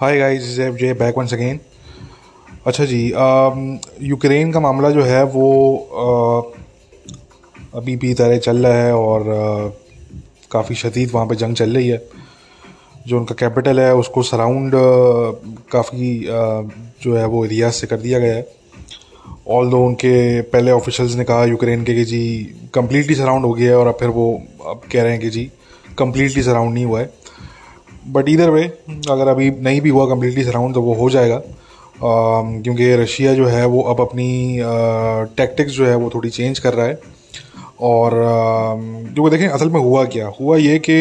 Hi guys F J back once again अच्छा जी Ukraine का मामला जो है वो uh, अभी भी तरह चल रहा है और uh, काफ़ी शदीद वहाँ पे जंग चल रही है। जो उनका कैपिटल है उसको सराउंड uh, काफ़ी जो है वो एरिया से कर दिया गया है। ऑल दो उनके पहले ऑफिशल्स ने कहा यूक्रेन के कि जी कम्प्लीटली सराउंड हो गया है और अब फिर वो अब कह रहे हैं कि जी कम्प्लीटली सराउंड नहीं हुआ है। बट इधर वे अगर अभी नहीं भी हुआ कम्प्लीटली सराउंड तो वो हो जाएगा। Uh, क्योंकि रशिया जो है वो अब अपनी टैक्टिक्स uh, जो है वो थोड़ी चेंज कर रहा है। और uh, क्योंकि देखें असल में हुआ क्या? हुआ ये कि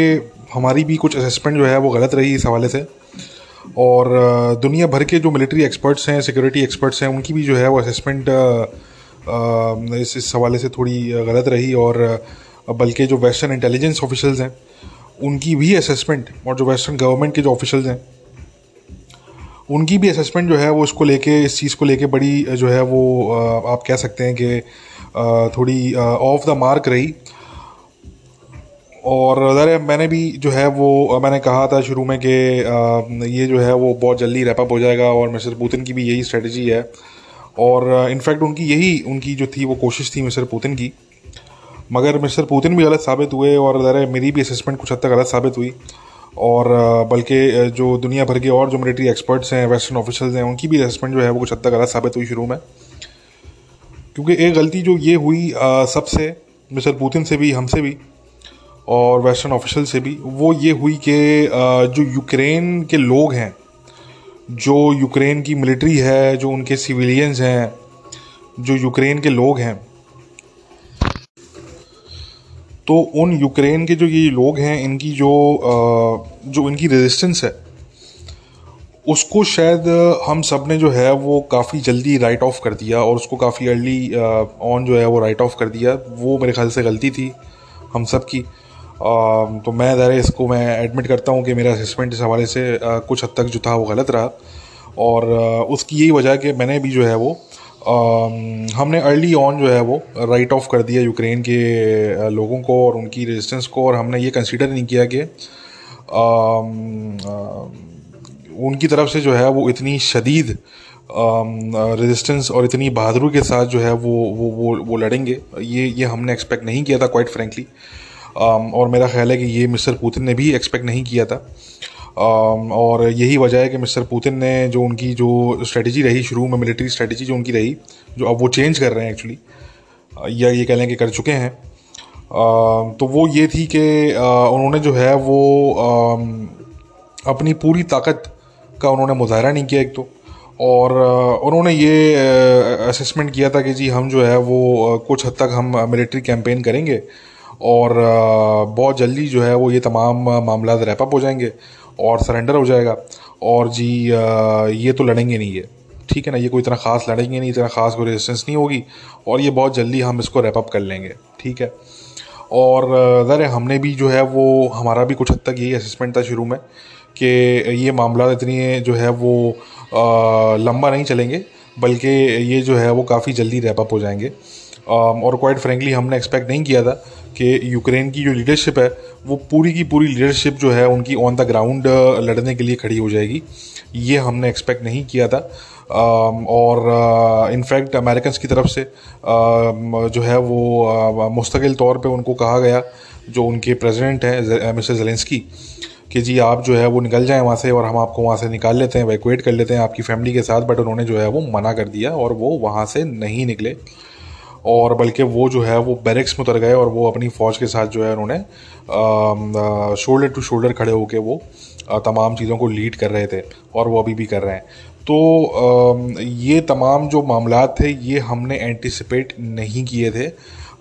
हमारी भी कुछ असेसमेंट जो है वो गलत रही इस हवाले से। और दुनिया भर के जो मिलिट्री एक्सपर्ट्स हैं सिक्योरिटी एक्सपर्ट्स हैं उनकी भी जो है वो असेसमेंट इस इस हवाले से थोड़ी गलत रही। और बल्कि जो वेस्टर्न इंटेलिजेंस ऑफिशल्स हैं उनकी भी असेसमेंट और जो वेस्टर्न गवर्नमेंट के जो ऑफिशल्स हैं, उनकी भी असेसमेंट जो है वो इसको लेके, इस चीज़ को लेके बड़ी जो है वो आप कह सकते हैं कि थोड़ी ऑफ़ द मार्क रही। और ज़रा मैंने भी जो है वो मैंने कहा था शुरू में कि ये जो है वो बहुत जल्दी रैपअप हो जाएगा, और मिस्टर पुतिन की भी यही स्ट्रेटजी है। और इनफैक्ट उनकी यही, उनकी जो थी वो कोशिश थी मिस्टर पुतिन की। मगर मिस्टर पुतिन भी गलत साबित हुए और ज़रा मेरी भी असेसमेंट कुछ हद तक गलत साबित हुई। और बल्कि जो दुनिया भर के और जो मिलिट्री एक्सपर्ट्स हैं वेस्टर्न ऑफिसर्स हैं, उनकी भी असेसमेंट जो है वो कुछ हद तक गलत साबित हुई शुरू में। क्योंकि एक गलती जो ये हुई सबसे, मिस्टर पुतिन से भी, हमसे भी, और वेस्टर्न ऑफिशल से भी, वो ये हुई कि जो यूक्रेन के लोग हैं, जो यूक्रेन की मिलिट्री है, जो उनके सिविलियंस हैं, जो यूक्रेन के लोग हैं तो उन यूक्रेन के जो ये लोग हैं, इनकी जो जो इनकी रेजिस्टेंस है, उसको शायद हम सबने जो है वो काफ़ी जल्दी राइट ऑफ़ कर दिया और उसको काफ़ी अर्ली ऑन जो है वो राइट ऑफ़ कर दिया। वो मेरे ख्याल से गलती थी हम सब की। तो मैं ज़रा इसको मैं एडमिट करता हूँ कि मेरा असेसमेंट इस हवाले से कुछ हद तक जो था वो गलत रहा। और उसकी यही वजह कि मैंने भी जो है वो हमने अर्ली ऑन जो है वो राइट ऑफ़ कर दिया यूक्रेन के लोगों को और उनकी रेजिस्टेंस को और हमने ये कंसीडर नहीं किया कि उनकी तरफ़ से जो है वो इतनी शदीद रेजिस्टेंस और इतनी बहादुरी के साथ जो है वो वो वो वो लड़ेंगे। ये ये हमने एक्सपेक्ट नहीं किया था क्वाइट फ्रेंकली और मेरा ख्याल है कि ये मिस्टर पुतिन ने भी एक्सपेक्ट नहीं किया था। और यही वजह है कि मिस्टर पुतिन ने जो उनकी जो स्ट्रेटजी रही शुरू में मिलिट्री स्ट्रेटजी जो उनकी रही, जो अब वो चेंज कर रहे हैं एक्चुअली या ये कह लें कि कर चुके हैं तो वो ये थी कि उन्होंने जो है वो अपनी पूरी ताकत का उन्होंने मुजाहरा नहीं किया एक तो और उन्होंने ये असेसमेंट किया था कि जी हम जो है वो कुछ हद तक हम मिलिट्री कैंपेन करेंगे, और बहुत जल्दी जो है वो ये तमाम मामला रैपअप हो जाएँगे और सरेंडर हो जाएगा। और जी ये तो लड़ेंगे नहीं ये। ठीक है ना, ये कोई इतना ख़ास लड़ेंगे नहीं, इतना ख़ास कोई रेजिस्टेंस नहीं होगी। और ये बहुत जल्दी हम इसको रैपअप कर लेंगे। ठीक है? और ज़र हमने भी जो है वो, हमारा भी कुछ हद तक यही असेसमेंट था शुरू में कि ये मामला इतनी जो है वो लंबा नहीं चलेंगे, बल्कि ये जो है वो काफ़ी जल्दी रैपअप हो जाएँगे। और क्वाइट फ्रेंकली हमने एक्सपेक्ट नहीं किया था कि यूक्रेन की जो लीडरशिप है वो पूरी की पूरी लीडरशिप जो है, उनकी ऑन द ग्राउंड लड़ने के लिए खड़ी हो जाएगी। ये हमने एक्सपेक्ट नहीं किया था। और इनफैक्ट अमेरिकन की तरफ़ से जो है वो मुस्तकिल तौर पे उनको कहा गया, जो उनके प्रेसिडेंट हैं मिस्टर जेलेंस्की कि जी आप जो है वो निकल जाएँ वहाँ से और हम आपको वहाँ से निकाल लेते हैं वैकुएट कर लेते हैं आपकी फैमिली के साथ बट उन्होंने जो है वो मना कर दिया और वो वहाँ से नहीं निकले। और बल्कि वो जो है, वो बैरिक्स में उतर गए और वो अपनी फ़ौज के साथ जो है, उन्होंने शोल्डर टू शोल्डर खड़े होकर वो तमाम चीज़ों को लीड कर रहे थे और वो अभी भी कर रहे हैं। तो ये तमाम जो मामला थे, ये हमने एंटिसिपेट नहीं किए थे।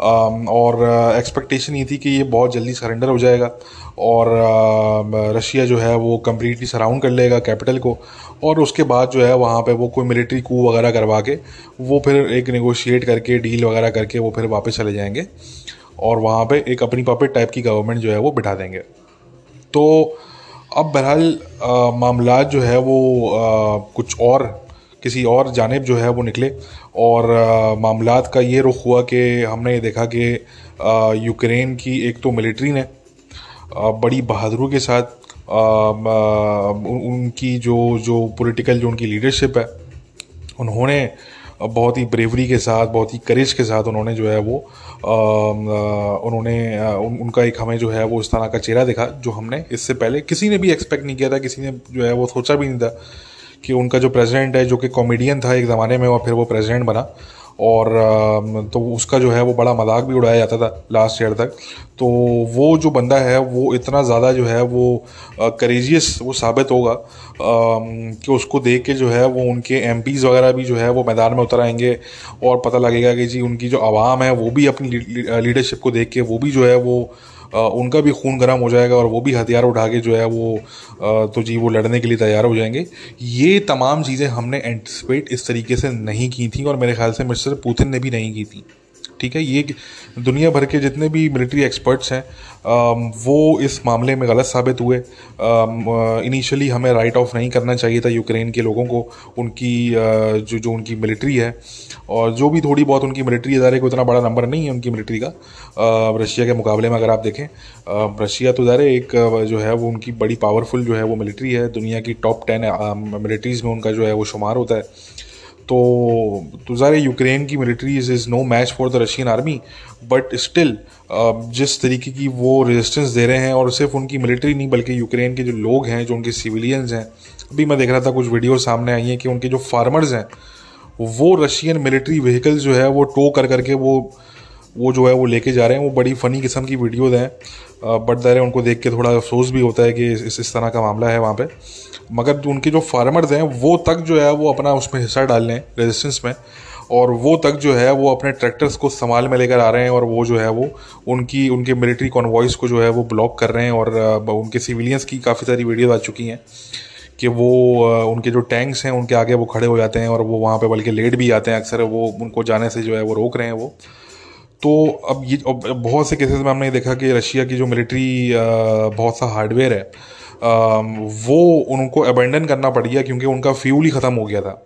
और एक्सपेक्टेशन ये थी कि ये बहुत जल्दी सरेंडर हो जाएगा और रशिया जो है, वो कम्प्लीटली सराउंड कर लेगा कैपिटल को। और उसके बाद जो है वहाँ पे वो कोई मिलिट्री कू वगैरह करवा के वो फिर एक नेगोशिएट करके डील वगैरह करके वो फिर वापस चले जाएँगे और वहाँ पे एक अपनी पपेट टाइप की गवर्नमेंट जो है वो बिठा देंगे। तो अब बहरहाल मामला जो है वो आ, कुछ और किसी और जानब जो है वो निकले और मामला का ये रुख हुआ कि हमने ये देखा कि यूक्रेन की एक तो मिलिट्री ने बड़ी बहादुरी के साथ उनकी जो जो पॉलिटिकल जो उनकी लीडरशिप है उन्होंने बहुत ही ब्रेवरी के साथ बहुत ही करेज के साथ उन्होंने जो है वो उन्होंने उन, उनका एक हमें जो है वो इस तरह का चेहरा दिखा जो हमने इससे पहले किसी ने भी एक्सपेक्ट नहीं किया था किसी ने जो है वो सोचा भी नहीं था कि उनका जो प्रेसिडेंट है जो कि कॉमेडियन था एक ज़माने में और फिर वो प्रेसिडेंट बना। और तो उसका जो है वो बड़ा मज़ाक भी उड़ाया जाता था लास्ट ईयर तक। तो वो जो बंदा है, वो इतना ज़्यादा जो है वो करेजियस वो साबित होगा कि उसको देख के जो है वो उनके एम वगैरह भी जो है वो मैदान में उतर आएँगे और पता लगेगा कि जी उनकी जो आवाम है वो भी अपनी लीडरशिप को देख के वो भी जो है वो उनका भी खून गर्म हो जाएगा और वो भी हथियार उठा के जो है वो तो जी, वो लड़ने के लिए तैयार हो जाएँगे। ये तमाम चीज़ें हमने एंटिसपेट इस तरीके से नहीं की थी और मेरे ख्याल से मिस्टर पुतिन ने भी नहीं की थी। ठीक है, ये दुनिया भर के जितने भी मिलिट्री एक्सपर्ट्स हैं वो इस मामले में गलत साबित हुए। इनिशियली हमें राइट ऑफ़ नहीं करना चाहिए था यूक्रेन के लोगों को, उनकी जो जो उनकी मिलिट्री है। और जो भी थोड़ी बहुत उनकी मिलिट्री इदारे को इतना बड़ा नंबर नहीं है उनकी मिलिट्री का रशिया के मुकाबले में अगर आप देखें रशिया तो ज़ाहिर एक जो है वो उनकी बड़ी पावरफुल जो है वो मिलिट्री है। दुनिया की टॉप टेन मिलिट्रीज़ में उनका जो है वो शुमार होता है। तो तो ज़ाहिर यूक्रेन की military is is no match for the Russian army but still जिस तरीके की वो रेजिस्टेंस दे रहे हैं और सिर्फ़ उनकी मिलिट्री नहीं, बल्कि यूक्रेन के जो लोग हैं, जो उनके सिविलियंस हैं, अभी मैं देख रहा था कुछ वीडियो सामने आई हैं कि उनके जो फार्मर्स हैं, वो रशियन मिलिट्री व्हीकल्स जो है, वो टो कर करके वो वो जो है वो लेके जा रहे हैं, वो बड़ी फ़नी किस्म की वीडियोज़ हैं। बट दायरे उनको देख के थोड़ा अफसोस भी होता है कि इस इस तरह का मामला है वहाँ पे। मगर उनके जो फार्मर्स हैं, वो तक जो है वो अपना उसमें हिस्सा डाल लें रेजिस्टेंस में। और वो तक जो है वो अपने ट्रैक्टर्स को संभाल में लेकर आ रहे हैं और वो जो है वो उनकी, उनके मिलिट्री कॉन्वॉइस को जो है वो ब्लॉक कर रहे हैं और उनके सिविलियंस की काफ़ी सारी वीडियोज़ आ चुकी हैं कि वो उनके जो टैंक्स हैं, उनके आगे वो खड़े हो जाते हैं और वो वहाँ पे बल्कि लेट भी आते हैं अक्सर। वो उनको जाने से जो है वो रोक रहे हैं वो। तो अब ये बहुत से केसेस में हमने देखा कि रशिया की जो मिलिट्री बहुत सा हार्डवेयर है वो उनको अबेंडन करना पड़ गया क्योंकि उनका फ्यूल ही ख़त्म हो गया था।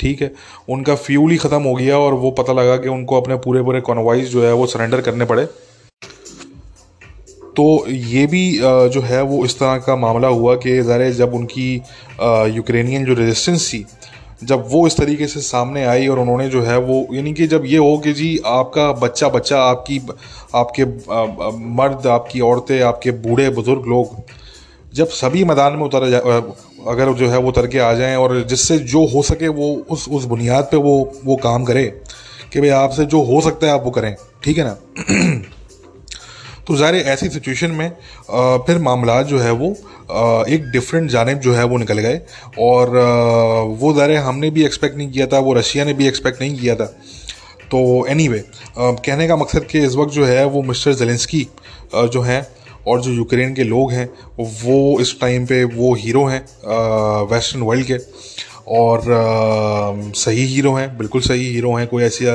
ठीक है? उनका फ्यूल ही ख़त्म हो गया और वो पता लगा कि उनको अपने पूरे पूरे कॉन्वाइज जो है वो सरेंडर करने पड़े। तो ये भी जो है वो इस तरह का मामला हुआ कि ज़ाहिर जब उनकी यूक्रेनियन जो रेजिस्टेंस थी जब वो इस तरीके से सामने आई और उन्होंने जो है वो, यानी कि जब ये हो कि जी आपका बच्चा बच्चा आपकी आपके मर्द, आपकी औरतें, आपके बूढ़े बुज़ुर्ग लोग जब सभी मैदान में उतर अगर जो है वो उतर के आ जाएँ और जिससे जो हो सके वो उस उस बुनियाद पे वो वो काम करे कि भाई आपसे जो हो सकता है आप वो करें। ठीक है ना? तो ज़ाहिर ऐसी सिचुएशन में फिर मामला जो है वो एक डिफरेंट जानब जो है वो निकल गए। और वो ज़ाहिर हमने भी एक्सपेक्ट नहीं किया था वो रशिया ने भी एक्सपेक्ट नहीं किया था। तो एनी anyway, कहने का मकसद कि इस वक्त जो है वो मिस्टर जेलेंस्की जो हैं और जो यूक्रेन के लोग हैं वो इस टाइम पे वो हीरो हैं वेस्टर्न वर्ल्ड के। और आ, सही हीरो हैं बिल्कुल सही हीरो हैं कोई ऐसी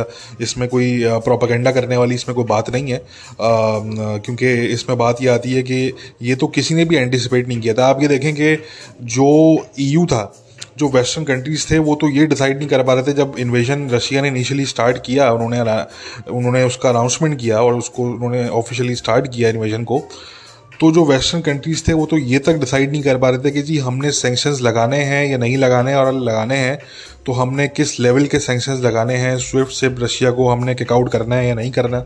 इसमें कोई प्रोपागेंडा करने वाली इसमें कोई बात नहीं है। क्योंकि इसमें बात ये आती है कि ये तो किसी ने भी एंटिसिपेट नहीं किया था। आप ये देखें कि जो ईयू था जो वेस्टर्न कंट्रीज़ थे वो तो ये डिसाइड नहीं कर पा रहे थे जब इन्वेजन रशिया ने इनिशियली स्टार्ट किया उन्होंने उन्होंने उसका अनाउंसमेंट किया और उसको उन्होंने ऑफिशियली स्टार्ट किया इन्वेजन को। तो जो वेस्टर्न कंट्रीज़ थे, वो तो ये तक डिसाइड नहीं कर पा रहे थे कि जी, हमने सेंक्शंस लगाने हैं या नहीं लगाने और लगाने हैं तो हमने किस लेवल के सेंक्शंस लगाने हैं? स्विफ्ट से रशिया को हमने किकआउट करना है या नहीं करना?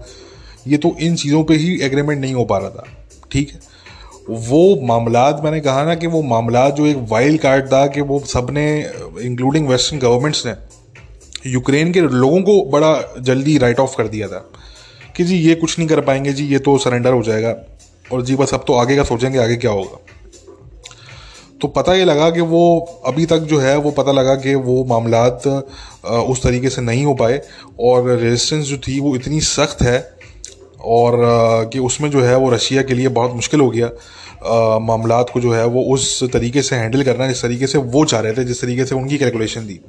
ये तो इन चीज़ों पे ही एग्रीमेंट नहीं हो पा रहा था, ठीक है? वो मामला मैंने कहा ना कि वो मामला जो एक वाइल्ड कार्ड था कि वो सबने इंक्लूडिंग वेस्टर्न गवर्नमेंट्स ने यूक्रेन के लोगों को बड़ा जल्दी राइट ऑफ़ कर दिया था कि जी, ये कुछ नहीं कर पाएँगे जी, ये तो सरेंडर हो जाएगा। और जी बस अब तो आगे का सोचेंगे, आगे क्या होगा। तो पता ये लगा कि वो अभी तक जो है, वो पता लगा कि वो मामला उस तरीके से नहीं हो पाए और रेजिस्टेंस जो थी वो इतनी सख्त है और कि उसमें जो है वो रशिया के लिए बहुत मुश्किल हो गया। मामला को जो है वो उस तरीके से हैंडल करना, जिस तरीके से वो चाह रहे थे, जिस तरीके से उनकी कैलकुलेशन थी।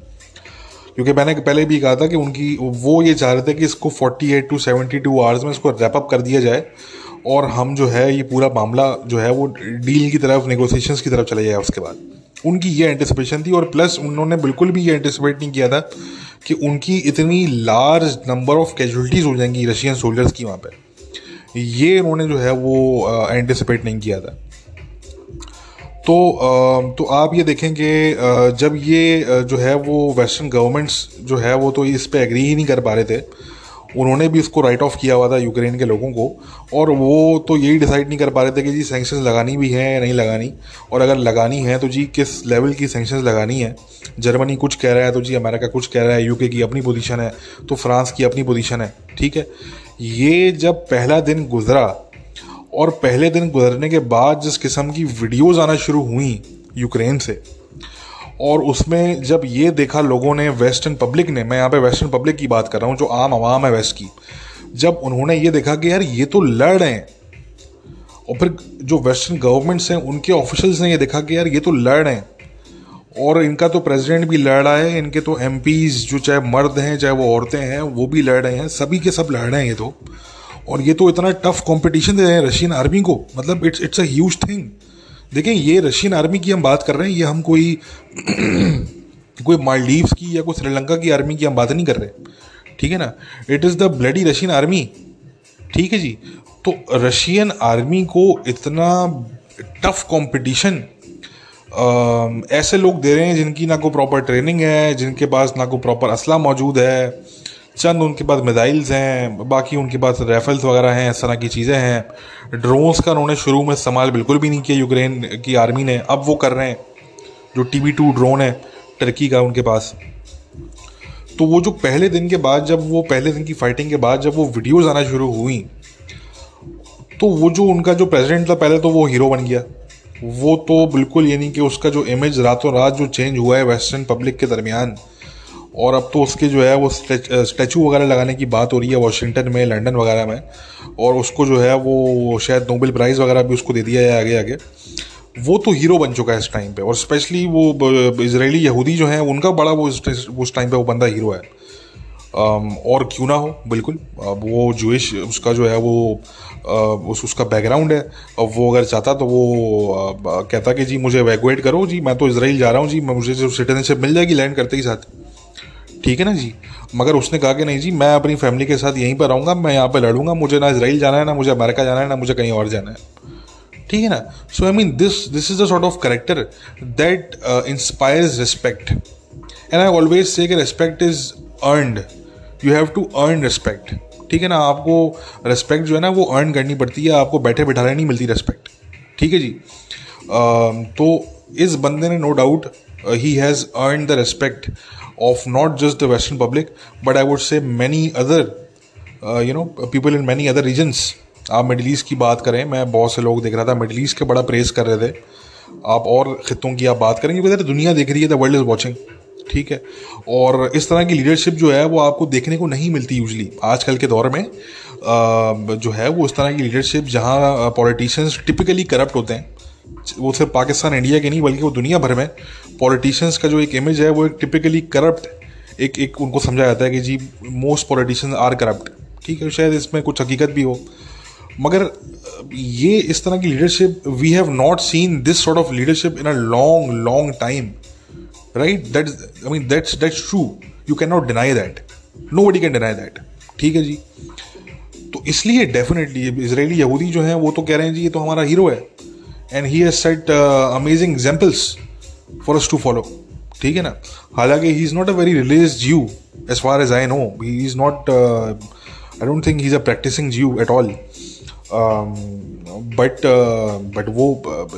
क्योंकि मैंने पहले भी कहा था कि उनकी, वो ये चाह रहे थे कि इसको 48 टू 72 आवर्स में इसको रैपअप कर दिया जाए। और हम जो है, ये पूरा मामला जो है, वो डील की तरफ़ नेगोशिएशंस की तरफ़ चले जाए उसके बाद। उनकी ये एंटिसिपेशन थी और प्लस उन्होंने बिल्कुल भी ये एंटिसिपेट नहीं किया था कि उनकी इतनी लार्ज नंबर ऑफ़ कैजुअलिटीज़ हो जाएँगी रशियन सोल्जर्स की वहाँ पर ये उन्होंने जो है, वो एंटिसिपेट नहीं किया था। तो तो आप ये देखें कि जब ये जो है, वो वेस्टर्न गवर्नमेंट्स जो है, वो तो इस पर एग्री ही नहीं कर पा रहे थे। उन्होंने भी इसको राइट ऑफ़ किया हुआ था यूक्रेन के लोगों को। और वो तो यही डिसाइड नहीं कर पा रहे थे कि जी सेंक्शंस लगानी भी है या नहीं लगानी। और अगर लगानी है तो जी किस लेवल की सेंक्शंस लगानी है? जर्मनी कुछ कह रहा है तो जी अमेरिका कुछ कह रहा है। यूके की अपनी पोजीशन है तो फ्रांस की अपनी पोजीशन है। ठीक है? ये जब पहला दिन गुजरा और पहले दिन गुजरने के बाद जिस किस्म की वीडियोज़ आना शुरू हुई यूक्रेन से और उसमें जब ये देखा लोगों ने वेस्टर्न पब्लिक ने, मैं यहाँ पे वेस्टर्न पब्लिक की बात कर रहा हूँ, जो आम आवाम है वेस्ट की, जब उन्होंने ये देखा कि यार ये तो लड़ रहे हैं, और फिर जो वेस्टर्न गवर्नमेंट्स हैं, उनके ऑफिशल्स ने ये देखा कि यार ये तो लड़ रहे हैं, और इनका तो प्रेसिडेंट भी लड़ रहा है, इनके तो एम जो चाहे मर्द हैं, चाहे वो औरतें हैं, वो भी लड़ रहे हैं, सभी के सब लड़ रहे हैं ये तो और ये तो इतना टफ कंपटीशन दे रहे हैं रशियन आर्मी को मतलब it's it's a huge thing देखें, ये रशियन आर्मी की हम बात कर रहे हैं, ये हम कोई कोई मालदीव्स की या कोई श्रीलंका की आर्मी की हम बात नहीं कर रहे ठीक है ना? It is the bloody Russian army ठीक है जी? तो रशियन आर्मी को इतना टफ कंपटीशन ऐसे लोग दे रहे हैं जिनकी ना कोई प्रॉपर ट्रेनिंग है, जिनके पास ना कोई प्रॉपर असला मौजूद है। चंद उनके पास मिज़ाइल्स हैं, बाकी उनके पास राइफल्स वगैरह हैं, इस तरह की चीज़ें हैं। ड्रोन्स का उन्होंने शुरू में इस्तेमाल बिल्कुल भी नहीं किया यूक्रेन की आर्मी ने। अब वो कर रहे हैं, जो टी वी टू ड्रोन है टर्की का उनके पास। तो वो जो पहले दिन के बाद जब वो, पहले दिन की फाइटिंग के बाद जब वो वीडियोज़ आना शुरू हुई तो वो जो उनका जो प्रेसिडेंट था, पहले तो वो हीरो बन गया। वो तो बिल्कुल यानी कि उसका जो इमेज रातों रात जो चेंज हुआ है वेस्टर्न पब्लिक के दरमियान और अब तो उसके जो है वो स्टैचू वगैरह लगाने की बात हो रही है वाशिंगटन में लंदन वगैरह में। और उसको जो है वो शायद नोबेल प्राइज़ वगैरह भी उसको दे दिया है आगे आगे। वो तो हीरो बन चुका है इस टाइम पे। और स्पेशली वो इसराइली यहूदी जो हैं, उनका बड़ा वो उस टाइम पे वो बंदा हीरो है। और क्यों ना हो, बिल्कुल। वो जुइश उसका जो है वो उस, उसका बैकग्राउंड है। अब वो अगर चाहता तो वो कहता कि जी मुझे वैकुएट करो, जी मैं तो इसराइल जा रहा हूँ, जी मुझे सिटीजनशिप मिल जाएगी लैंड करते ही साथ। ठीक है ना जी? मगर उसने कहा कि नहीं जी मैं अपनी फैमिली के साथ यहीं पर रहूँगा मैं यहाँ पर लड़ूँगा मुझे ना इसराइल जाना है ना मुझे अमेरिका जाना है ना मुझे कहीं और जाना है। ठीक है ना? So I mean this this is the sort of character that inspires respect and I always say respect is earned you have to earn respect ठीक है ना? आपको रिस्पेक्ट जो है ना वो अर्न करनी पड़ती है आपको बैठे बैठाने नहीं मिलती रिस्पेक्ट ठीक है जी? Uh, तो इस बंदे ने no doubt he has earn the respect of not just the Western public, but I would say many other, uh, you know, people in many other regions. आप मिडल ईस्ट की बात करें मैं बहुत से लोग देख रहा था मिडल ईस्ट के बड़ा प्रेस कर रहे थे। आप और खितों की आप बात करेंगे क्योंकि दुनिया देख रही है द वर्ल्ड इज़ वॉचिंग ठीक है? और इस तरह की लीडरशिप जो है वो आपको देखने को नहीं मिलती यूजली आजकल के दौर में जो है वो इस तरह की लीडरशिप जहाँ पॉलिटिशियंस टिपिकली करप्ट होते हैं। वो सिर्फ़ पाकिस्तान, इंडिया के नहीं, बल्कि वो दुनिया भर में पॉलिटिशियंस का जो एक इमेज है, वो एक टिपिकली करप्ट एक एक उनको समझा जाता है कि जी मोस्ट पॉलिटिशियंस आर करप्ट ठीक है, शायद इसमें कुछ हकीकत भी हो। मगर, ये इस तरह की leadership we have not seen this sort of leadership in a long long time right that I mean that's that's true you can not deny that nobody can deny that ठीक है जी। तो इसलिए डेफिनेटली इसराइली यहूदी जो हैं, वो तो कह रहे हैं, जी, ये तो हमारा हीरो है। And he has set amazing examples for us to follow ठीक है ना? हालाँकि he is not a very religious Jew as far as I know he is not I don't think he is a practising Jew at all but but वो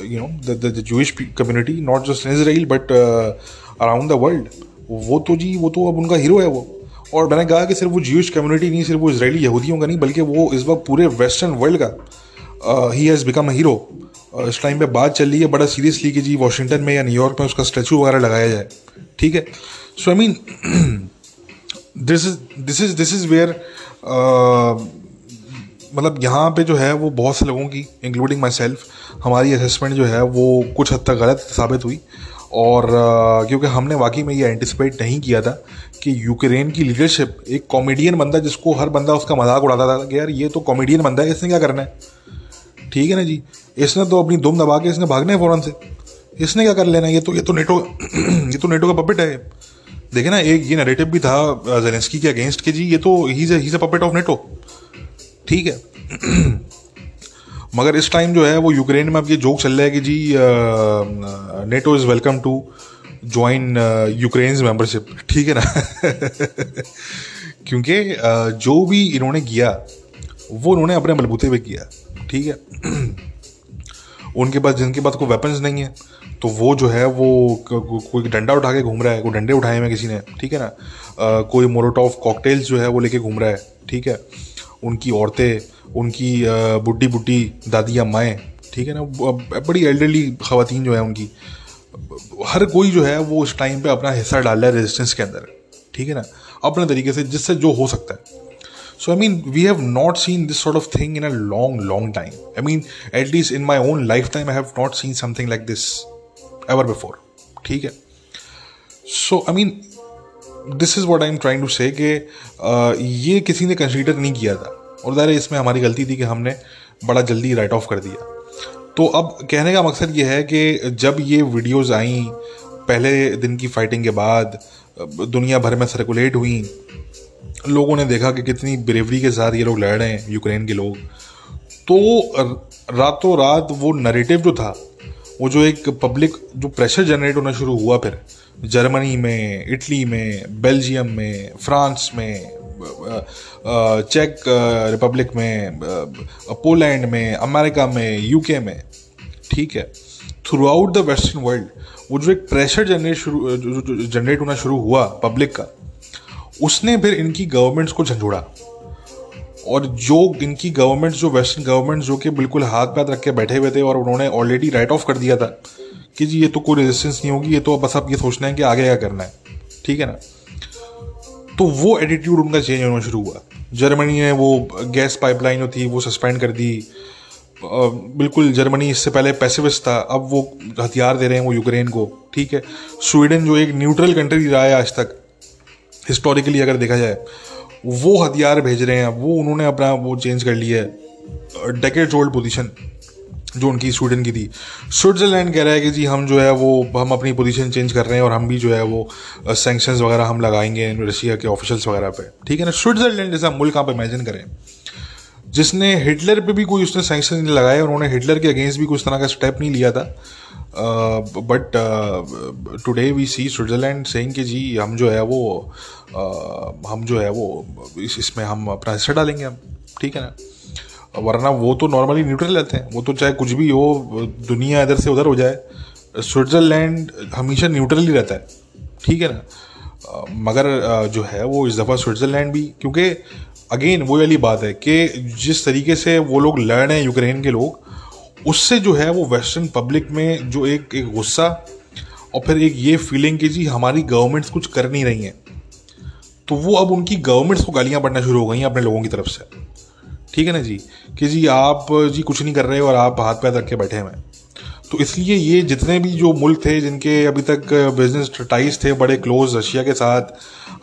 you know the Jewish community not just in Israel but around the world वो तो जी, वो तो अब उनका hero है वो। और मैंने कहा कि सिर्फ़ वो जूश कम्युनिटी नहीं, सिर्फ़ वो इसराइली यहूदियों का नहीं, बल्कि वो इस वक्त पूरे वेस्टर्न वर्ल्ड का he has become a hero इस टाइम पे बात चल रही है बड़ा सीरियसली कि जी वाशिंगटन में या न्यूयॉर्क में उसका स्टैचू वगैरह लगाया जाए ठीक है? So I mean this is this is this is where मतलब यहाँ पे जो है वो बहुत से लोगों की इंक्लूडिंग माई सेल्फ हमारी असेसमेंट जो है वो कुछ हद तक गलत साबित हुई। और uh, क्योंकि हमने वाकई में ये एंटिसिपेट नहीं किया था कि यूक्रेन की लीडरशिप एक कॉमेडियन बंदा जिसको हर बंदा उसका मज़ाक उड़ाता था कि यार ये तो कॉमेडियन बंदा है इसने क्या करना है? ठीक है ना जी? इसने तो अपनी दुम दबा के इसने भागना है फ़ौरन से। इसने क्या कर लेना ये तो ये तो नेटो, ये तो नेटो का पपेट है। देखे ना, एक ये नरेटिव भी था जेलेंस्की के अगेंस्ट के जी, ये तो he is a puppet of NATO ठीक है? मगर इस टाइम जो है, वो यूक्रेन में अब ये जोक चल रहा है कि जी NATO is welcome to join Ukraine membership ठीक है ना? क्योंकि जो भी इन्होंने किया, वो उन्होंने अपने बलबूते पे किया। ठीक है। उनके पास जिनके पास कोई वेपन्स नहीं है तो वो जो है वो कोई डंडा उठा के घूम रहा है कोई डंडे उठाए हुए किसी ने ठीक है ना? आ, कोई मोरोटॉफ कॉकटेल्स जो है वो लेके घूम रहा है ठीक है? उनकी औरतें उनकी बुढ़ी बुढ़ी दादी अम्माएँ ठीक है ना? बड़ी एल्डरली खातन जो है उनकी हर कोई जो है वो उस टाइम पे अपना हिस्सा डाल रहा है रेजिस्टेंस के अंदर ठीक है ना? अपने तरीके से जिससे जो हो सकता है। So, I mean, we have not seen this sort of thing in a long, long time. I mean, at least in my own lifetime, I have not seen something like this ever before. ठीक है so I mean this is what I am trying to say ये किसी ने consider नहीं किया था और ज़ाहिर इसमें हमारी गलती थी कि हमने बड़ा जल्दी राइट ऑफ़ कर दिया तो अब कहने का मकसद ये है कि जब ये वीडियोस आई पहले दिन की फाइटिंग के बाद दुनिया भर में सर्कुलेट हुई लोगों ने देखा कि कितनी ब्रेवरी के साथ ये लोग लड़ रहे हैं यूक्रेन के लोग। तो रातों रात वो नरेटिव जो था, वो जो एक पब्लिक जो प्रेशर जनरेट होना शुरू हुआ फिर जर्मनी में इटली में बेल्जियम में फ्रांस में चेक रिपब्लिक में पोलैंड में अमेरिका में यूके में, ठीक है। Throughout the western world वो जो एक प्रेशर जनरेट शुरू जनरेट होना शुरू हुआ पब्लिक का उसने फिर इनकी गवर्नमेंट्स को झंझोड़ा। और जो इनकी गवर्नमेंट जो वेस्टर्न गवर्नमेंट जो कि बिल्कुल हाथ पैर रख के बैठे हुए थे और उन्होंने ऑलरेडी राइट ऑफ़ कर दिया था कि जी ये तो कोई रेजिस्टेंस नहीं होगी, ये तो बस आप ये सोचना है कि आगे क्या करना है। ठीक है ना? तो वो एटीट्यूड उनका चेंज होना शुरू हुआ। जर्मनी ने वो गैस पाइपलाइन जो थी वो सस्पेंड कर दी। बिल्कुल जर्मनी इससे पहले पैसिविस्ट था, अब वो हथियार दे रहे हैं वो यूक्रेन को। ठीक है? स्वीडन जो एक न्यूट्रल कंट्री रहा है आज तक हिस्टोरिकली अगर देखा जाए, वो हथियार भेज रहे हैं, वो उन्होंने अपना वो चेंज कर लिया है। डेकेड्स ओल्ड पोजीशन जो उनकी स्वीडन की थी। स्विट्ज़रलैंड कह रहा है कि जी हम जो है वो, हम अपनी पोजीशन चेंज कर रहे हैं और हम भी जो है वो सेंक्शंस वगैरह हम लगाएँगे रशिया के ऑफिशल्स वगैरह पे। ठीक है ना? स्विट्ज़रलैंड जैसा मुल्क आप इमेजिन करें। जिसने हिटलर पे भी कोई उसने सेंक्शन नहीं लगाए और उन्होंने हिटलर के अगेंस्ट भी कुछ तरह का स्टेप नहीं लिया था। But today we see Switzerland saying कि जी हम जो है वो uh, हम जो है वो इस इसमें हम अपना हिस्सा डालेंगे हम। ठीक है ना? वरना वो तो नॉर्मली न्यूट्रल रहते हैं। वो तो चाहे कुछ भी हो दुनिया इधर से उधर हो जाए स्विट्ज़रलैंड हमेशा न्यूट्रल ही रहता है। ठीक है ना? Uh, मगर uh, जो है वो इस दफ़ा स्विट्ज़रलैंड भी क्योंकि अगेन वो वाली बात है कि जिस तरीके से वो लोग लड़ रहे हैं यूक्रेन के लोग उससे जो है वो वेस्टर्न पब्लिक में जो एक एक गुस्सा और फिर एक ये फीलिंग कि जी हमारी गवर्नमेंट्स कुछ कर नहीं रही हैं। तो वो अब उनकी गवर्नमेंट्स को गालियाँ पड़ना शुरू हो गई हैं अपने लोगों की तरफ़ से। ठीक है ना जी? कि जी आप, जी कुछ नहीं कर रहे और आप हाथ पैर रख के बैठे हुए तो इसलिए ये जितने भी जो मुल्क थे जिनके अभी तक बिज़नेस टाइज थे, बड़े क्लोज रशिया के साथ,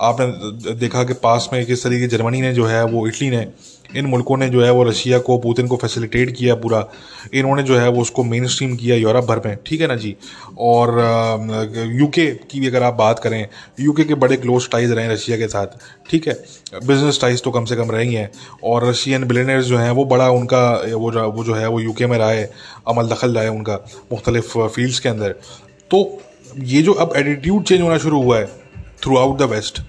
आपने देखा कि पास में किस तरीके जर्मनी ने जो है वो इटली ने इन मुल्कों ने जो है वो रशिया को, पुतिन को फैसिलिटेट किया पूरा। इन्होंने जो है वो उसको मेन स्ट्रीम किया यूरोप भर में, ठीक है ना जी? और यूके की भी अगर आप बात करें यूके के बड़े क्लोज टाइज रहे हैं रशिया के साथ, ठीक है? बिज़नेस टाइज तो कम से कम रही हैं और रशियन बिलेनर्स जो हैं, वो बड़ा उनका, वो जो वो जो है वो यूके में रहा है, अमल दखल रहा है उनका, मुख्तलिफ़ फील्ड्स के अंदर। तो ये जो अब एटीट्यूड चेंज होना शुरू हुआ है थ्रू आउट द वेस्ट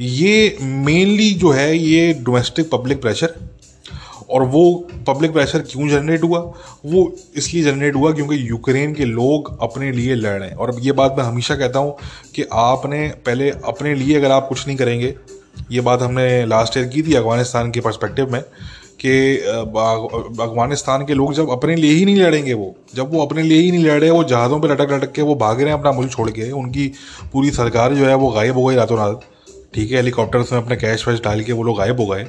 ये मेनली जो है ये डोमेस्टिक पब्लिक प्रेशर और वो पब्लिक प्रेशर क्यों जनरेट हुआ? वो इसलिए जनरेट हुआ क्योंकि यूक्रेन के लोग अपने लिए लड़ रहे हैं। और ये बात मैं हमेशा कहता हूँ कि आपने पहले अपने लिए अगर आप कुछ नहीं करेंगे, ये बात हमने लास्ट ईयर की थी अफ़गानिस्तान के पर्सपेक्टिव में कि अफ़गानिस्तान के लोग जब अपने लिए ही नहीं लड़ेंगे वो, जब वो अपने लिए ही नहीं लड़ रहे, वो जहाज़ों पर लटक लटक के वो भाग रहे हैं, अपना मुल्क छोड़ के, उनकी पूरी सरकार जो है वो गायब हो गई रातों रात। ठीक है हेलीकॉप्टर्स में अपने कैश वैश डाल के वो लोग गायब हो गए।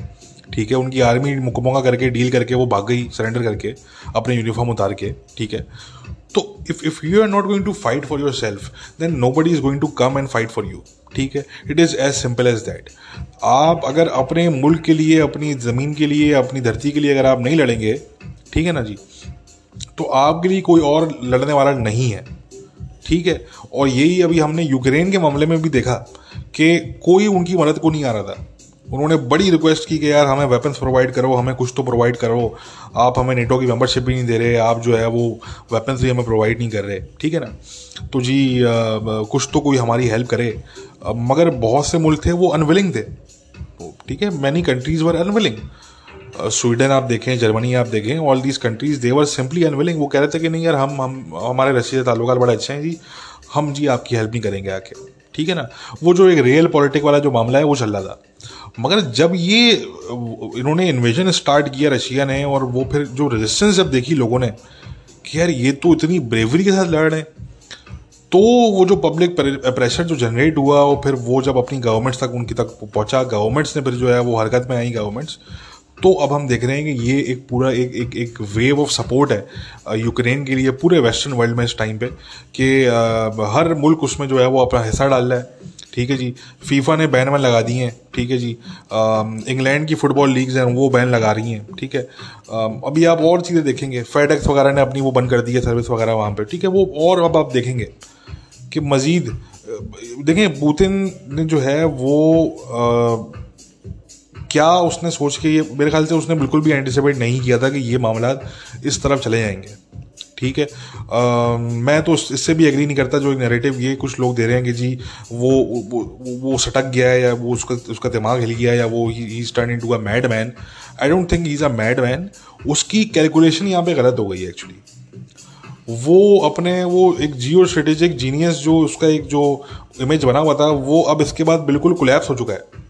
ठीक है, उनकी आर्मी मुकमोंगा करके डील करके, वो भाग गई सरेंडर करके, अपने यूनिफॉर्म उतार के, ठीक है। तो if if you are not going to fight for yourself then nobody is going to come and fight for you ठीक है। It is as simple as that आप अगर अपने मुल्क के लिए, अपनी ज़मीन के लिए, अपनी धरती के लिए अगर आप नहीं लड़ेंगे, ठीक है ना जी तो आपके लिए कोई और लड़ने वाला नहीं है, ठीक है। और यही अभी हमने यूक्रेन के मामले में भी देखा कि कोई उनकी मदद को नहीं आ रहा था। उन्होंने बड़ी रिक्वेस्ट की कि यार हमें वेपन्स प्रोवाइड करो हमें कुछ तो प्रोवाइड करो। आप हमें नेटो की मेंबरशिप भी नहीं दे रहे आप जो है वो वेपन्स भी हमें प्रोवाइड नहीं कर रहे ठीक है ना? तो जी आ, कुछ तो कोई हमारी हेल्प करे। आ, मगर बहुत से मुल्क थे वो अनविलिंग थे। ठीक है many countries were unwilling Sweden आप देखें जर्मनी आप देखें all these countries they were simply unwilling वो कह रहे थे कि नहीं यार हम हम हमारे रशिया ताल्लुक बड़े अच्छे हैं जी। हम जी आपकी हेल्प नहीं करेंगे आके। ठीक है ना? वो जो एक रियल पॉलिटिक वाला जो मामला है, वो चल रहा था। मगर जब ये, इन्होंने इन्वेजन स्टार्ट किया रशिया ने, और वो फिर जो रेजिस्टेंस जब देखी लोगों ने, कि यार ये तो इतनी ब्रेवरी के साथ लड़ रहे हैं। तो वो जो पब्लिक प्रेशर जो जनरेट हुआ, और फिर वो जब अपनी गवर्नमेंट्स तक, उनकी तक पहुँचा गवर्नमेंट्स ने फिर जो है, वो हरकत में आई गवर्नमेंट्स तो अब हम देख रहे हैं कि ये एक पूरा एक एक एक वेव ऑफ़ सपोर्ट है यूक्रेन के लिए पूरे वेस्टर्न वर्ल्ड में इस टाइम पे कि हर मुल्क उसमें जो है वो अपना हिस्सा डाल रहा है। ठीक है जी? फीफा ने बैन वैन लगा दी हैं। ठीक है जी? इंग्लैंड की फुटबॉल लीग्स हैं वो बैन लगा रही हैं। ठीक है? अभी आप और चीज़ें देखेंगे। फेडेक्स वगैरह ने अपनी वो बंद कर दी है सर्विस वगैरह वहाँ पर ठीक है? वो और अब आप देखेंगे कि मज़ीद देखें पुतिन ने जो है वो आ, क्या उसने सोच के ये मेरे ख्याल से उसने बिल्कुल भी एंटिसिपेट नहीं किया था कि ये मामला इस तरफ़ चले जाएँगे। ठीक है? आ, मैं तो इससे भी एग्री नहीं करता जो नैरेटिव ये कुछ लोग दे रहे हैं कि जी वो वो, वो सटक गया है या वो उसका उसका दिमाग हिल गया या वो ही turn into a mad man I don't think is a mad man उसकी कैलकुलेशन यहाँ पे गलत हो गई है एक्चुअली वो अपने वो एक जियो स्ट्रेटेजिक जीनियस जो उसका एक जो इमेज बना हुआ था वो अब इसके बाद बिल्कुल कोलैप्स हो चुका है।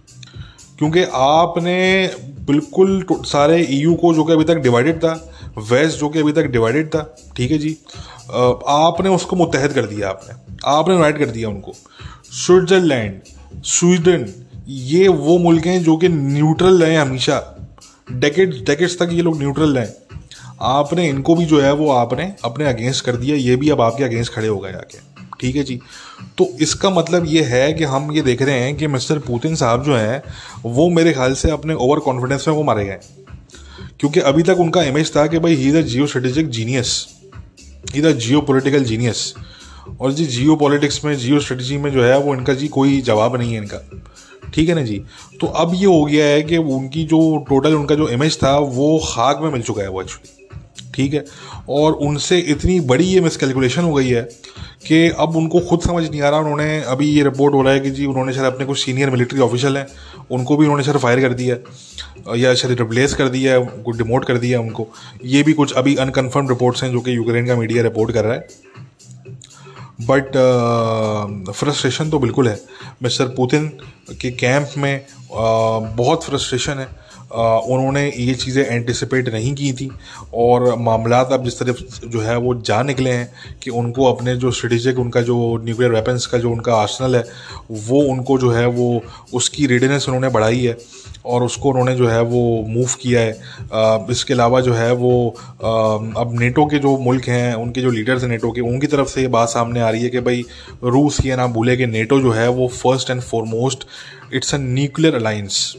क्योंकि आपने बिल्कुल सारे ईयू को जो कि अभी तक डिवाइडेड था वेस्ट जो कि अभी तक डिवाइडेड था, ठीक है जी? आपने उसको मुतहद कर दिया आपने। आपने यूनाइट कर दिया उनको। स्विट्जरलैंड स्वीडन ये वो मुल्क हैं जो कि न्यूट्रल रहे हमेशा। डेकेट्स डेकेट्स तक ये लोग न्यूट्रल रहे आपने इनको भी जो है वो आपने अपने अगेंस्ट कर दिया। ये भी अब आपके अगेंस्ट खड़े हो गए आके। ठीक है जी। तो इसका मतलब ये है कि हम ये देख रहे हैं कि मिस्टर पुतिन साहब जो हैं, वो मेरे ख्याल से अपने ओवर कॉन्फिडेंस में वो मारे गए। क्योंकि अभी तक उनका इमेज था कि भाई he is a geostrategic genius he is a geopolitical genius और जी जियो पॉलिटिक्स में जियो स्ट्रेटजी में जो है, वो इनका जी कोई जवाब नहीं है इनका। ठीक है ना जी? तो अब ये हो गया है कि उनकी जो टोटल उनका जो इमेज था, वो खाक में मिल चुका है वो एक्चुअली ठीक है। और उनसे इतनी बड़ी ये मिसकैलकुलेशन हो गई है कि अब उनको खुद समझ नहीं आ रहा। उन्होंने अभी ये रिपोर्ट हो रहा है कि जी उन्होंने शायद अपने कुछ सीनियर मिलिट्री ऑफिशियल हैं उनको भी उन्होंने शायद फायर कर दिया है या शायद रिप्लेस कर दिया है कुछ डिमोट कर दिया है उनको। ये भी कुछ अभी अनकन्फर्म रिपोर्ट्स हैं जो कि यूक्रेन का मीडिया रिपोर्ट कर रहा है। बट फ्रस्ट्रेशन uh, तो बिल्कुल है। मिस्टर पुतिन के कैंप में uh, बहुत फ्रस्ट्रेशन है। उन्होंने ये चीज़ें एंटिसिपेट नहीं की थी। और मामला अब जिस तरफ़ जो है वो जा निकले हैं कि उनको अपने जो स्ट्रेटिजिक उनका जो न्यूक्लियर वेपन्स का जो उनका आर्सनल है, वो उनको जो है वो उसकी रेडीनेस उन्होंने बढ़ाई है और उसको उन्होंने जो है वो मूव किया है। इसके अलावा जो है वो अब नेटो के जो मुल्क हैं, उनके जो लीडर्स हैं नेटो के, उनकी तरफ़ से ये बात सामने आ रही है कि भाई, रूस ये ना भूले कि नेटो जो है वो first and foremost it's a nuclear alliance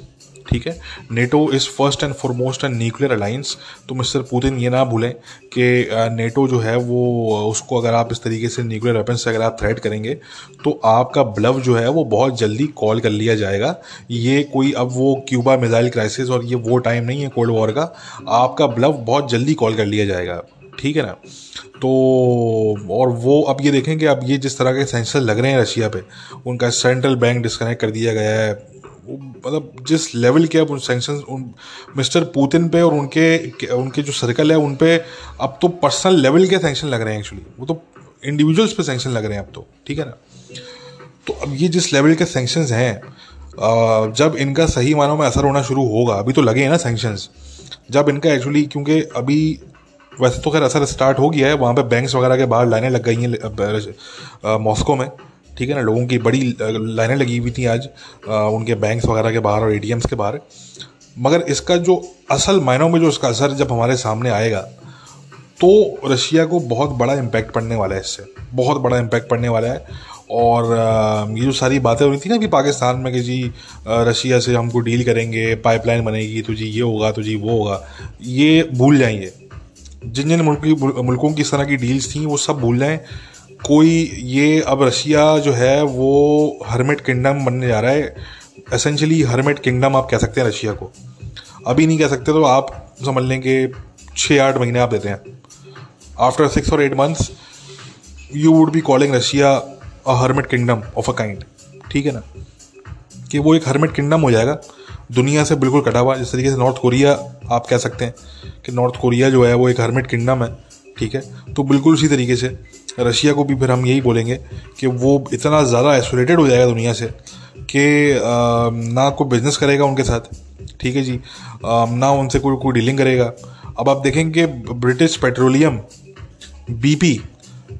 ठीक है? NATO is first and foremost and nuclear alliance तो मिस्टर पुतिन, ये ना भूलें कि नेटो जो है वो, उसको अगर आप इस तरीके से न्यूक्लियर वेपन से अगर आप थ्रेट करेंगे तो आपका ब्लव जो है वो बहुत जल्दी कॉल कर लिया जाएगा। ये कोई अब वो क्यूबा मिज़ाइल क्राइसिस और ये वो टाइम नहीं है कोल्ड वॉर का, आपका ब्लव बहुत जल्दी कॉल कर लिया जाएगा। ठीक है ना? तो और वो अब ये देखें कि अब ये जिस तरह के सेंसर लग रहे हैं रशिया पे, उनका सेंट्रल बैंक डिस्कनेक्ट कर दिया गया है। मतलब जिस लेवल के अब उन सेंक्शन उन मिस्टर पुतिन पे और उनके उनके जो सर्कल है, उन पे अब तो पर्सनल लेवल के सेंक्शन लग रहे हैं एक्चुअली वो तो इंडिविजुअल्स पे सेंक्शन लग रहे हैं अब तो ठीक है ना? तो अब ये जिस लेवल के सेंक्शन हैं जब इनका सही मानों में असर होना शुरू होगा, अभी तो लगे हैं ना सेंक्शंस जब इनका एक्चुअली क्योंकि अभी वैसे तो खैर असर स्टार्ट हो गया है, वहाँ पे बैंक्स वगैरह के बाहर लाइनें लग गई हैं मॉस्को में। ठीक है ना, लोगों की बड़ी लाइनें लगी हुई थी आज उनके बैंक्स वगैरह के बाहर और ए के बाहर। मगर इसका जो असल मायनों में जो इसका असर जब हमारे सामने आएगा तो रशिया को बहुत बड़ा इम्पैक्ट पड़ने वाला है इससे। बहुत बड़ा इम्पैक्ट पड़ने वाला है। और ये जो सारी बातें हो रही थी ना कि पाकिस्तान में कि जी रशिया से हमको डील करेंगे पाइपलाइन बनेगी तो जी ये होगा तो जी वो होगा, ये भूल जाएँगे जिन जिन मुल्क की इस तरह की डील्स थी, वो सब भूल जाएँ। कोई ये अब रशिया जो है वो हरमिट किंगडम बनने जा रहा है। एसेंशली हरमेट किंगडम आप कह सकते हैं रशिया को। अभी नहीं कह सकते तो आप समझ लें कि छः आठ महीने आप देते हैं। आफ्टर सिक्स और eight months you would be calling Russia a hermit kingdom of a kind ठीक है ना? कि वो एक हरमेट किंगडम हो जाएगा। दुनिया से बिल्कुल कटा हुआ, जिस तरीके से नॉर्थ कोरिया आप कह सकते हैं कि नॉर्थ कोरिया जो है वो एक हरमेट किंगडम है। ठीक है? तो बिल्कुल उसी तरीके से रशिया को भी फिर हम यही बोलेंगे कि वो इतना ज़्यादा आइसोलेटेड हो जाएगा दुनिया से कि ना कोई बिज़नेस करेगा उनके साथ। ठीक है जी? ना उनसे कोई कोई डीलिंग करेगा। अब आप देखेंगे ब्रिटिश पेट्रोलियम बीपी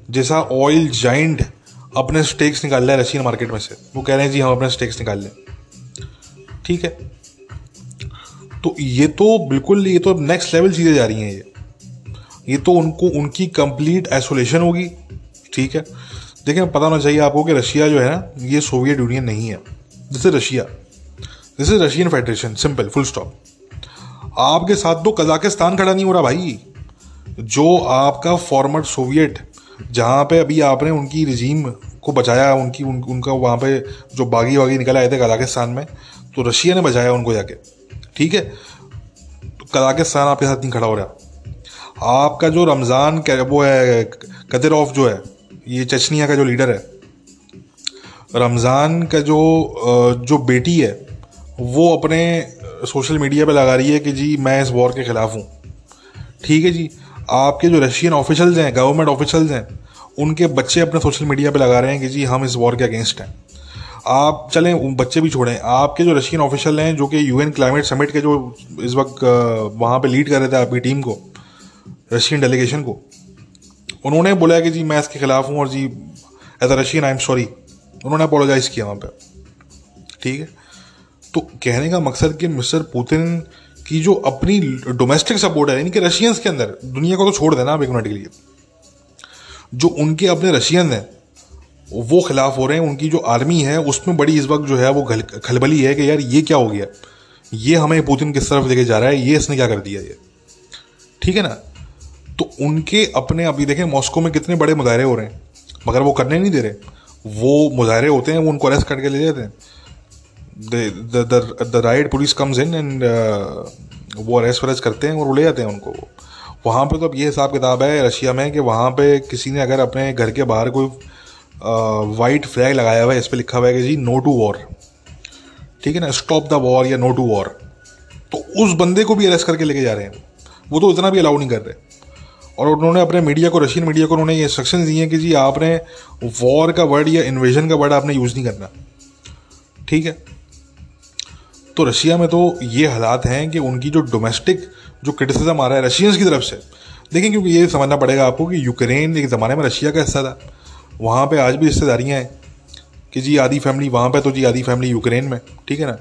जैसा ऑयल जाइंट अपने स्टेक्स निकाल रहा है रशियन मार्केट में से। वो कह रहे हैं, जी, हम अपने स्टेक्स निकाल लें। ठीक है? तो ये तो बिल्कुल, ये तो नेक्स्ट लेवल चीज़ें जा रही हैं ये। ये तो उनको उनकी कंप्लीट आइसोलेशन होगी ठीक है? देखिए पता होना चाहिए आपको कि रशिया जो है ना ये सोवियत यूनियन नहीं है। This is Russia this is Russian Federation simple full stop आपके साथ तो कजाकिस्तान खड़ा नहीं हो रहा भाई। जो आपका फॉर्मर सोवियत जहाँ पे अभी आपने उनकी रिजीम को बचाया उनकी उन, उनका वहाँ पे जो बागी वागी निकल आए थे कजाकिस्तान में तो रशिया ने बचाया उनको जाके ठीक है? तो कजाकिस्तान आपके साथ नहीं खड़ा हो रहा। आपका जो रमज़ान वो है कदरॉफ जो है, ये चचनिया का जो लीडर है, रमज़ान का जो जो बेटी है, वो अपने सोशल मीडिया पे लगा रही है कि जी, मैं इस वॉर के ख़िलाफ़ हूँ। ठीक है जी? आपके जो रशियन ऑफिशल्स हैं, गवर्नमेंट ऑफिशल्स हैं, उनके बच्चे अपने सोशल मीडिया पे लगा रहे हैं कि जी, हम इस वॉर के अगेंस्ट हैं। आप चलें बच्चे भी छोड़ें। आपके जो रशियन ऑफिशियल हैं, जो कि यूएन क्लाइमेट समिट के जो इस वक्त वहाँ पे लीड कर रहे थे आपकी टीम को रशियन डेलीगेशन को। उन्होंने बोला कि जी, मैं इसके खिलाफ हूँ और जी as a Russian I am sorry उन्होंने अपोलोजाइज किया वहाँ पर ठीक है? तो कहने का मकसद कि मिस्टर पुतिन की जो अपनी डोमेस्टिक सपोर्ट है, यानी कि रशियंस के अंदर, दुनिया को तो छोड़ देना आप एक मिनट के लिए। जो उनके अपने रशियन हैं, वो खिलाफ हो रहे हैं, उनकी जो आर्मी है, उसमें बड़ी इस वक्त जो है, वो खलबली है कि यार, ये क्या हो गया? ये हमें पुतिन किस तरफ़ लेके जा रहा है? ये इसने क्या कर दिया ये? ठीक है ना? तो उनके अपने, अभी देखें मॉस्को में कितने बड़े मुजाहरे हो रहे हैं, मगर वो करने नहीं दे रहे। वो मुजाहरे होते हैं, वो उनको अरेस्ट करके ले जाते हैं। The right police comes in and वो अरेस्ट वरेस्ट करते हैं और वो ले जाते हैं उनको। वहाँ पे तो अब ये हिसाब किताब है रशिया में कि वहाँ पे किसी ने अगर अपने घर के बाहर कोई वाइट फ्लैग लगाया हुआ है, इस पर लिखा हुआ है कि जी नो टू वॉर ठीक है ना? स्टॉप द वॉर या नो टू वॉर तो उस बंदे को भी अरेस्ट करके लेके जा रहे हैं। वो तो इतना भी अलाउ नहीं कर रहे। और उन्होंने अपने मीडिया को रशियन मीडिया को उन्होंने ये इंस्ट्रक्शन दिए हैं कि जी आपने वॉर का वर्ड या इन्वेजन का वर्ड आपने यूज़ नहीं करना। ठीक है? तो रशिया में तो ये हालात हैं कि उनकी जो डोमेस्टिक जो क्रिटिसिज्म आ रहा है रशियंस की तरफ़ से देखिए क्योंकि ये समझना पड़ेगा आपको कि यूक्रेन एक ज़माने में रशिया का हिस्सा था। वहाँ पे आज भी रिश्तेदारियाँ हैं कि जी आधी फैमिली वहाँ पे तो जी आधी फैमिली यूक्रेन में, ठीक है ना?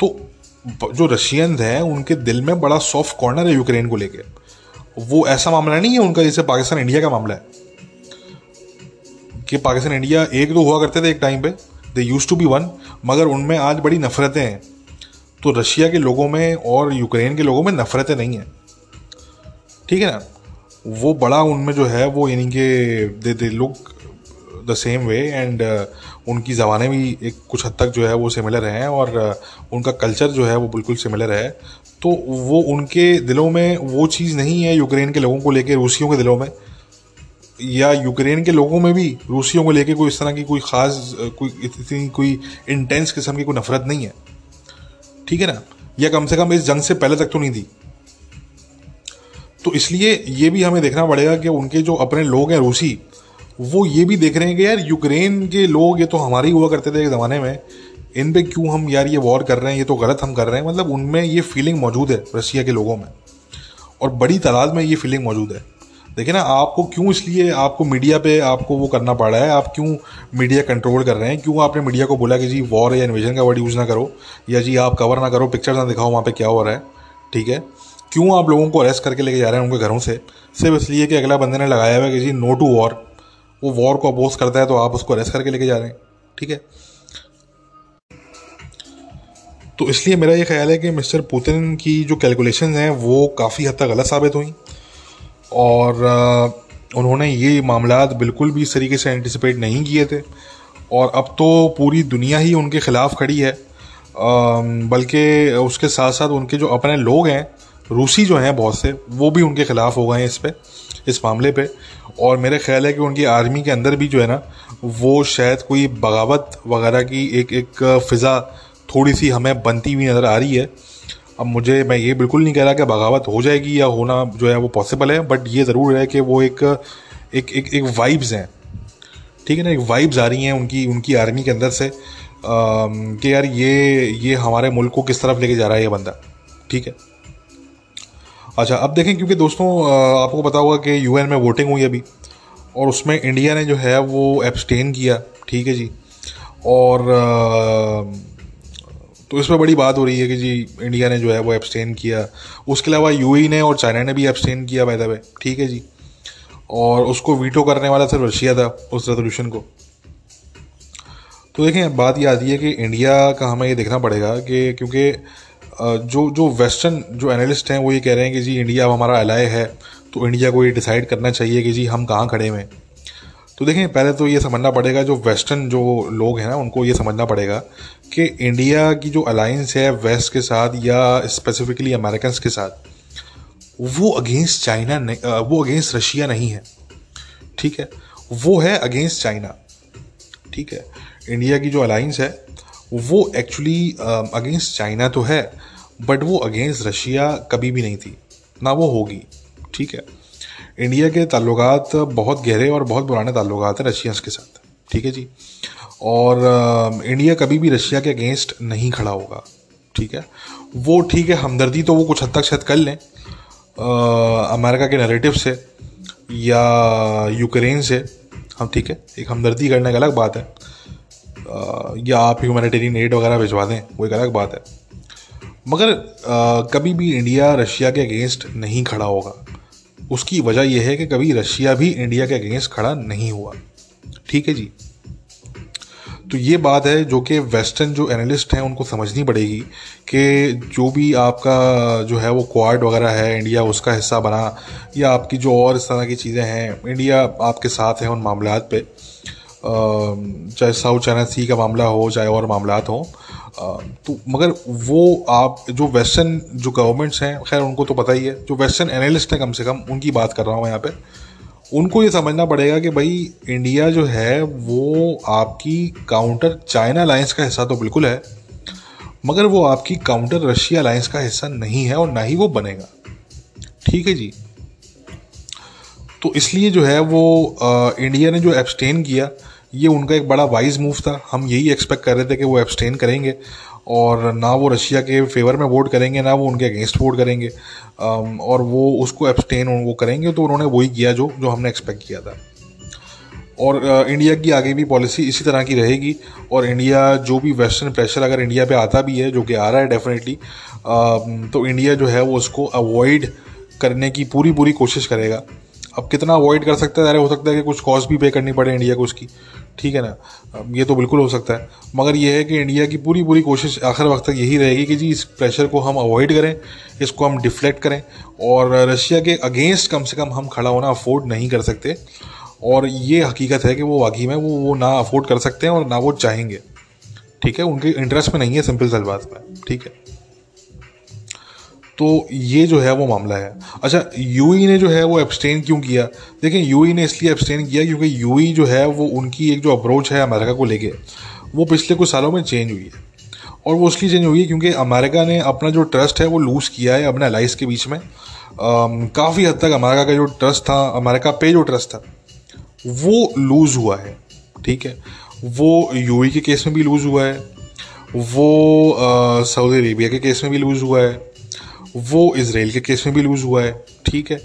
तो जो रशियंस हैं, उनके दिल में बड़ा सॉफ्ट कॉर्नर है यूक्रेन को लेके। वो ऐसा मामला नहीं है उनका जैसे पाकिस्तान इंडिया का मामला है। कि पाकिस्तान इंडिया एक दो हुआ करते थे एक टाइम पे they used to be one मगर उनमें आज बड़ी नफरतें हैं। तो रशिया के लोगों में और यूक्रेन के लोगों में नफरतें नहीं हैं। ठीक है ना? वो बड़ा उनमें जो है वो यानी कि they they look the same way and उनकी ज़बानें भी एक कुछ हद तक जो है वो सिमिलर हैं और uh, उनका कल्चर जो है वो बिल्कुल सिमिलर है। तो वो उनके दिलों में वो चीज़ नहीं है यूक्रेन के लोगों को लेकर रूसियों के दिलों में। या यूक्रेन के लोगों में भी रूसियों को लेकर कोई इस तरह की कोई ख़ास, कोई इतनी, कोई इंटेंस किस्म की कोई नफरत नहीं है। ठीक है ना? या कम से कम इस जंग से पहले तक तो नहीं थी। तो इसलिए ये भी हमें देखना पड़ेगा कि उनके जो अपने लोग हैं रूसी वो ये भी देख रहे हैं कि यार, यूक्रेन के लोग ये तो हमारे ही हुआ करते थे एक ज़माने में। इन पे क्यों हम यार ये वॉर कर रहे हैं, ये तो गलत हम कर रहे हैं? मतलब उनमें ये फीलिंग मौजूद है रशिया के लोगों में। और बड़ी तादाद में ये फीलिंग मौजूद है। देखिए ना, आपको क्यों इसलिए आपको मीडिया पे आपको वो करना पड़ रहा है? आप क्यों मीडिया कंट्रोल कर रहे हैं? क्यों आपने मीडिया को बोला कि जी वॉर या इन्वेजन का वर्ड यूज़ ना करो? या जी, आप कवर ना करो पिक्चर ना दिखाओ, वहाँ पे क्या हो रहा है? ठीक है? क्यों आप लोगों को अरेस्ट करके लेके जा रहे हैं उनके घरों से? सिर्फ़ इसलिए कि अगला बंदे ने लगाया हुआ है कि जी नो टू वॉर वो वॉर को अपोज करता है तो आप उसको अरेस्ट करके लेके जा रहे हैं। ठीक है? तो इसलिए मेरा ये ख्याल है कि मिस्टर पुतिन की जो कैलकुलेशन हैं, वो काफ़ी हद तक गलत साबित हुई। और उन्होंने ये मामला बिल्कुल भी इस तरीके से एंटिसिपेट नहीं किए थे। और अब तो पूरी दुनिया ही उनके ख़िलाफ़ खड़ी है। बल्कि उसके साथ साथ उनके जो अपने लोग हैं रूसी जो हैं बहुत से वो भी उनके ख़िलाफ़ हो गए हैं इस पर इस मामले पे। और मेरे ख्याल है कि उनकी आर्मी के अंदर भी जो है ना वो शायद कोई बगावत वगैरह की एक एक फ़िज़ा थोड़ी सी हमें बनती हुई नज़र आ रही है। अब मुझे मैं ये बिल्कुल नहीं कह रहा कि बगावत हो जाएगी या होना जो है वो पॉसिबल है बट ये ज़रूर है कि वो एक एक एक, एक वाइब्स हैं। ठीक है ना एक वाइब्स आ रही हैं उनकी उनकी आर्मी के अंदर से कि यार ये ये हमारे मुल्क को किस तरफ़ लेके जा रहा है ये बंदा। ठीक है? अच्छा अब देखें, क्योंकि दोस्तों आपको पता होगा कि यूएन में वोटिंग हुई अभी, और उसमें इंडिया ने जो है, वो एब्सटेन किया, ठीक है जी? और तो इस पर बड़ी बात हो रही है कि जी, इंडिया ने जो है, वो एब्सटेन किया। उसके अलावा यू ने और चाइना ने भी एब्सटेन किया बाय द वे ठीक है जी? और उसको वीटो करने वाला सिर्फ़ रशिया था, उस रेजोल्यूशन को। तो देखें, बात ये आती है कि इंडिया का हमें ये देखना पड़ेगा कि, क्योंकि जो जो वेस्टर्न जो एनालिस्ट हैं, वो ये कह रहे हैं कि जी इंडिया अब हमारा अलाय है तो इंडिया को ये डिसाइड करना चाहिए कि जी, हम कहाँ खड़े हुए तो देखें पहले तो ये समझना पड़ेगा, जो वेस्टर्न जो लोग हैं ना, उनको ये समझना पड़ेगा कि इंडिया की जो अलायंस है वेस्ट के साथ या स्पेसिफिकली अमेरिकन के साथ, वो अगेंस्ट चाइना नहीं वो अगेंस्ट रशिया नहीं है। ठीक है? वो है अगेंस्ट चाइना ठीक है? इंडिया की जो अलायंस है, वो एक्चुअली अगेंस्ट चाइना तो है बट वो अगेंस्ट रशिया कभी भी नहीं थी। ना वो होगी। ठीक है? इंडिया के ताल्लुकात बहुत गहरे और बहुत पुराने ताल्लुकात हैं रशियंस के साथ। ठीक है जी? और इंडिया कभी भी रशिया के अगेंस्ट नहीं खड़ा होगा। ठीक है? वो ठीक है हमदर्दी तो वो कुछ हद तक शायद कर लें। अमेरिका के नरेटिव से या यूक्रेन से। हम ठीक है? एक हमदर्दी करने की अलग बात है। आ, या आप ह्यूमैनिटेरियन एड वगैरह भिजवा दें वो एक अलग बात है। मगर आ, कभी भी इंडिया रशिया के अगेंस्ट नहीं खड़ा होगा। उसकी वजह यह है कि कभी रशिया भी इंडिया के अगेंस्ट खड़ा नहीं हुआ। ठीक है जी? तो ये बात है जो कि वेस्टर्न जो एनालिस्ट हैं उनको समझनी पड़ेगी कि जो भी आपका जो है वो क्वाड वगैरह है इंडिया उसका हिस्सा बना या आपकी जो और इस तरह की चीज़ें हैं इंडिया आपके साथ है उन मामला पे। चाहे साउथ चाइना सी का मामला हो चाहे और मामला हो तो मगर वो आप जो वेस्टर्न जो गवर्नमेंट्स हैं खैर उनको तो पता ही है जो वेस्टर्न एनालिस्ट हैं कम से कम उनकी बात कर रहा हूँ यहाँ पे उनको ये समझना पड़ेगा कि भाई इंडिया जो है वो आपकी काउंटर चाइना अलायंस का हिस्सा तो बिल्कुल है मगर वो आपकी काउंटर रशिया अलायंस का हिस्सा नहीं है और ना ही वो बनेगा। ठीक है जी? तो इसलिए जो है वो आ, इंडिया ने जो एब्सटेन किया ये उनका एक बड़ा वाइज मूव था। हम यही एक्सपेक्ट कर रहे थे कि वो एब्सटेन करेंगे और ना वो रशिया के फेवर में वोट करेंगे, ना वो उनके अगेंस्ट वोट करेंगे। और वो उसको एब्सटेन वो करेंगे तो उन्होंने वही किया जो जो हमने एक्सपेक्ट किया था। और इंडिया की आगे भी पॉलिसी इसी तरह की रहेगी और इंडिया जो भी वेस्टर्न प्रेशर अगर इंडिया पे आता भी है, जो कि आ रहा है डेफिनेटली तो इंडिया जो है वो उसको अवॉइड करने की पूरी पूरी कोशिश करेगा। अब कितना अवॉइड कर सकता है? अरे, हो सकता है कि कुछ कॉस्ट भी पे करनी पड़े इंडिया को उसकी। ठीक है ना? ये तो बिल्कुल हो सकता है। मगर ये है कि इंडिया की पूरी पूरी कोशिश आखिर वक्त तक यही रहेगी कि जी, इस प्रेशर को हम अवॉइड करें, इसको हम डिफ्लेक्ट करें। और रशिया के अगेंस्ट कम से कम हम खड़ा होना अफोर्ड नहीं कर सकते। और ये हकीकत है कि वो वाकई में वो वो ना अफोर्ड कर सकते हैं और ना वो चाहेंगे। ठीक है? उनके इंटरेस्ट में नहीं है सिंपल सल बात में ठीक है? तो ये जो है वो मामला है। अच्छा यूई ने जो है वो एब्सटेन क्यों किया? देखिए यूई ने इसलिए एब्सटेन किया क्योंकि यूई जो है वो उनकी एक जो अप्रोच है अमेरिका को लेके, वो पिछले कुछ सालों में चेंज हुई है। और वो इसलिए चेंज हुई है क्योंकि अमेरिका ने अपना जो ट्रस्ट है वो लूज़ किया है अपने अलाइस के बीच में। काफ़ी हद तक अमेरिका का जो ट्रस्ट था, अमेरिका पे जो ट्रस्ट था, वो लूज़ हुआ है, ठीक है? वो यूई के केस में भी लूज़ हुआ है, वो सऊदी अरेबिया के केस में भी लूज़ हुआ है वो इसराइल के केस में भी लूज़ हुआ है, ठीक है?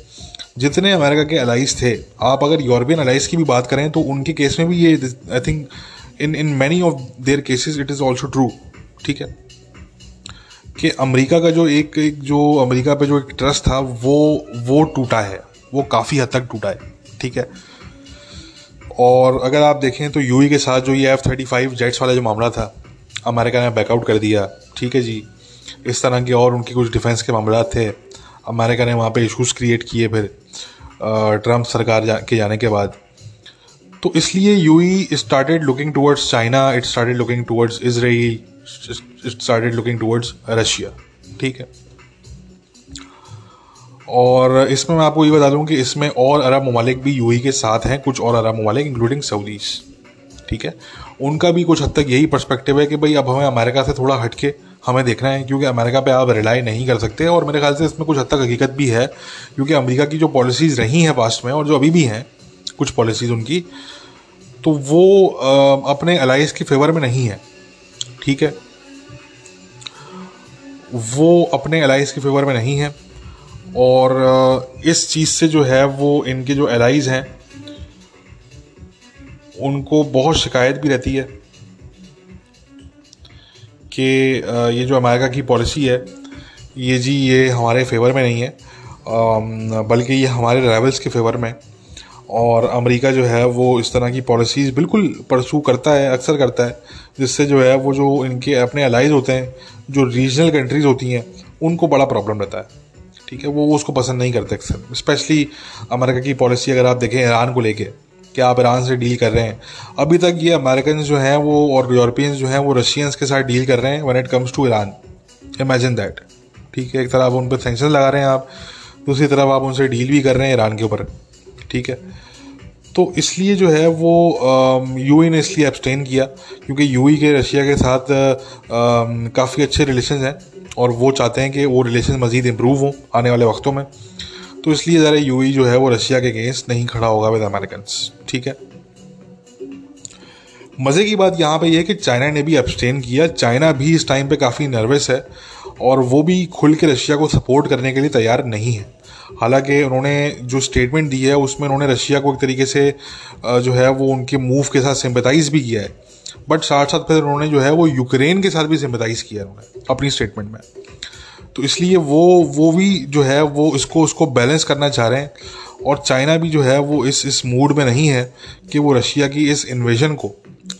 जितने अमेरिका के अलाइज थे, आप अगर यूरोपियन अलाइज की भी बात करें तो उनके केस में भी ये I think in in many of their cases it is also true ठीक है? कि अमेरिका का जो एक एक जो अमेरिका पे जो एक ट्रस्ट था, वो वो टूटा है, वो काफ़ी हद तक टूटा है, ठीक है? और अगर आप देखें तो यूई के साथ जो ये एफ़ थर्टी फाइव जेट्स वाला जो मामला था, अमेरिका ने बैकआउट कर दिया, ठीक है जी? इस तरह के और उनकी कुछ डिफेंस के मामला थे। अमेरिका ने वहाँ पे इश्यूज़ क्रिएट किए फिर ट्रंप सरकार जा, के जाने के बाद। तो इसलिए U E started looking towards China it started looking towards Israel it started looking towards Russia ठीक है? और इसमें मैं आपको ये बता दूँ कि इसमें और अरब ममालिक भी यू के साथ हैं कुछ और अरब ममालिक इंक्लूडिंग सऊदीज ठीक है? उनका भी कुछ हद तक यही पर्सपेक्टिव है कि भाई अब हमें अमेरिका से थोड़ा हटके हमें देखना है, क्योंकि अमेरिका पे आप रिलाई नहीं कर सकते और मेरे ख्याल से इसमें कुछ हद तक हकीकत भी है, क्योंकि अमेरिका की जो पॉलिसीज़ रही हैं पास्ट में और जो अभी भी हैं, कुछ पॉलिसीज़ उनकी तो वो अपने अलाइज के फेवर में नहीं है, ठीक है? वो अपने अलाइज के फेवर में नहीं है और इस चीज़ से जो है वो इनके जो एलाइज हैं, उनको बहुत शिकायत भी रहती है। कि ये जो अमेरिका की पॉलिसी है, ये जी, ये हमारे फेवर में नहीं है। बल्कि ये हमारे रेवल्स के फेवर में। और अमेरिका जो है, वो इस तरह की पॉलिसीज़ बिल्कुल परसू करता है, अक्सर करता है, जिससे जो है, वो जो इनके अपने अलाइज होते हैं, जो रीजनल कंट्रीज़ होती हैं, उनको बड़ा प्रॉब्लम रहता है। ठीक है, वो उसको पसंद नहीं करते अक्सर। स्पेशली अमेरिका की पॉलिसी अगर आप देखें, ईरान को लेके कि आप ईरान से डील कर रहे हैं? अभी तक ये अमेरिकन जो हैं, वो और यूरोपियंस जो हैं, वो रशियंस के साथ डील कर रहे हैं when it comes to Iran imagine that ठीक है, एक तरफ़ आप उन पर सेंक्शन लगा रहे हैं आप, दूसरी तरफ़ आप उनसे डील भी कर रहे हैं ईरान के ऊपर. ठीक है? तो इसलिए जो है वो यू ने इसलिए एब्सटेन किया क्योंकि यू के रशिया के साथ काफ़ी अच्छे रिलेशन हैं और वो चाहते हैं कि वो रिलेशन मज़ीद इम्प्रूव हों आने वाले वक्तों में. तो इसलिए ज़रा यूई जो है वो रशिया के अगेंस्ट नहीं खड़ा होगा विद अमेरिकन ठीक है? मज़े की बात यहाँ पे यह है कि चाइना ने भी एब्सटेन किया। चाइना भी इस टाइम पे काफ़ी नर्वस है और वो भी खुल के रशिया को सपोर्ट करने के लिए तैयार नहीं है। हालाँकि उन्होंने जो स्टेटमेंट दी है, उसमें उन्होंने रशिया को एक तरीके से जो है वो उनके मूव के साथ सिंपथाइज भी किया है। बट साथ साथ फिर उन्होंने जो है वो यूक्रेन के साथ भी सिंपथाइज किया है उन्होंने, अपनी स्टेटमेंट में। तो इसलिए वो वो भी जो है, वो इसको, उसको बैलेंस करना चाह रहे हैं। और चाइना भी जो है, वो इस इस मूड में नहीं है कि वो रशिया की इस इन्वेजन को,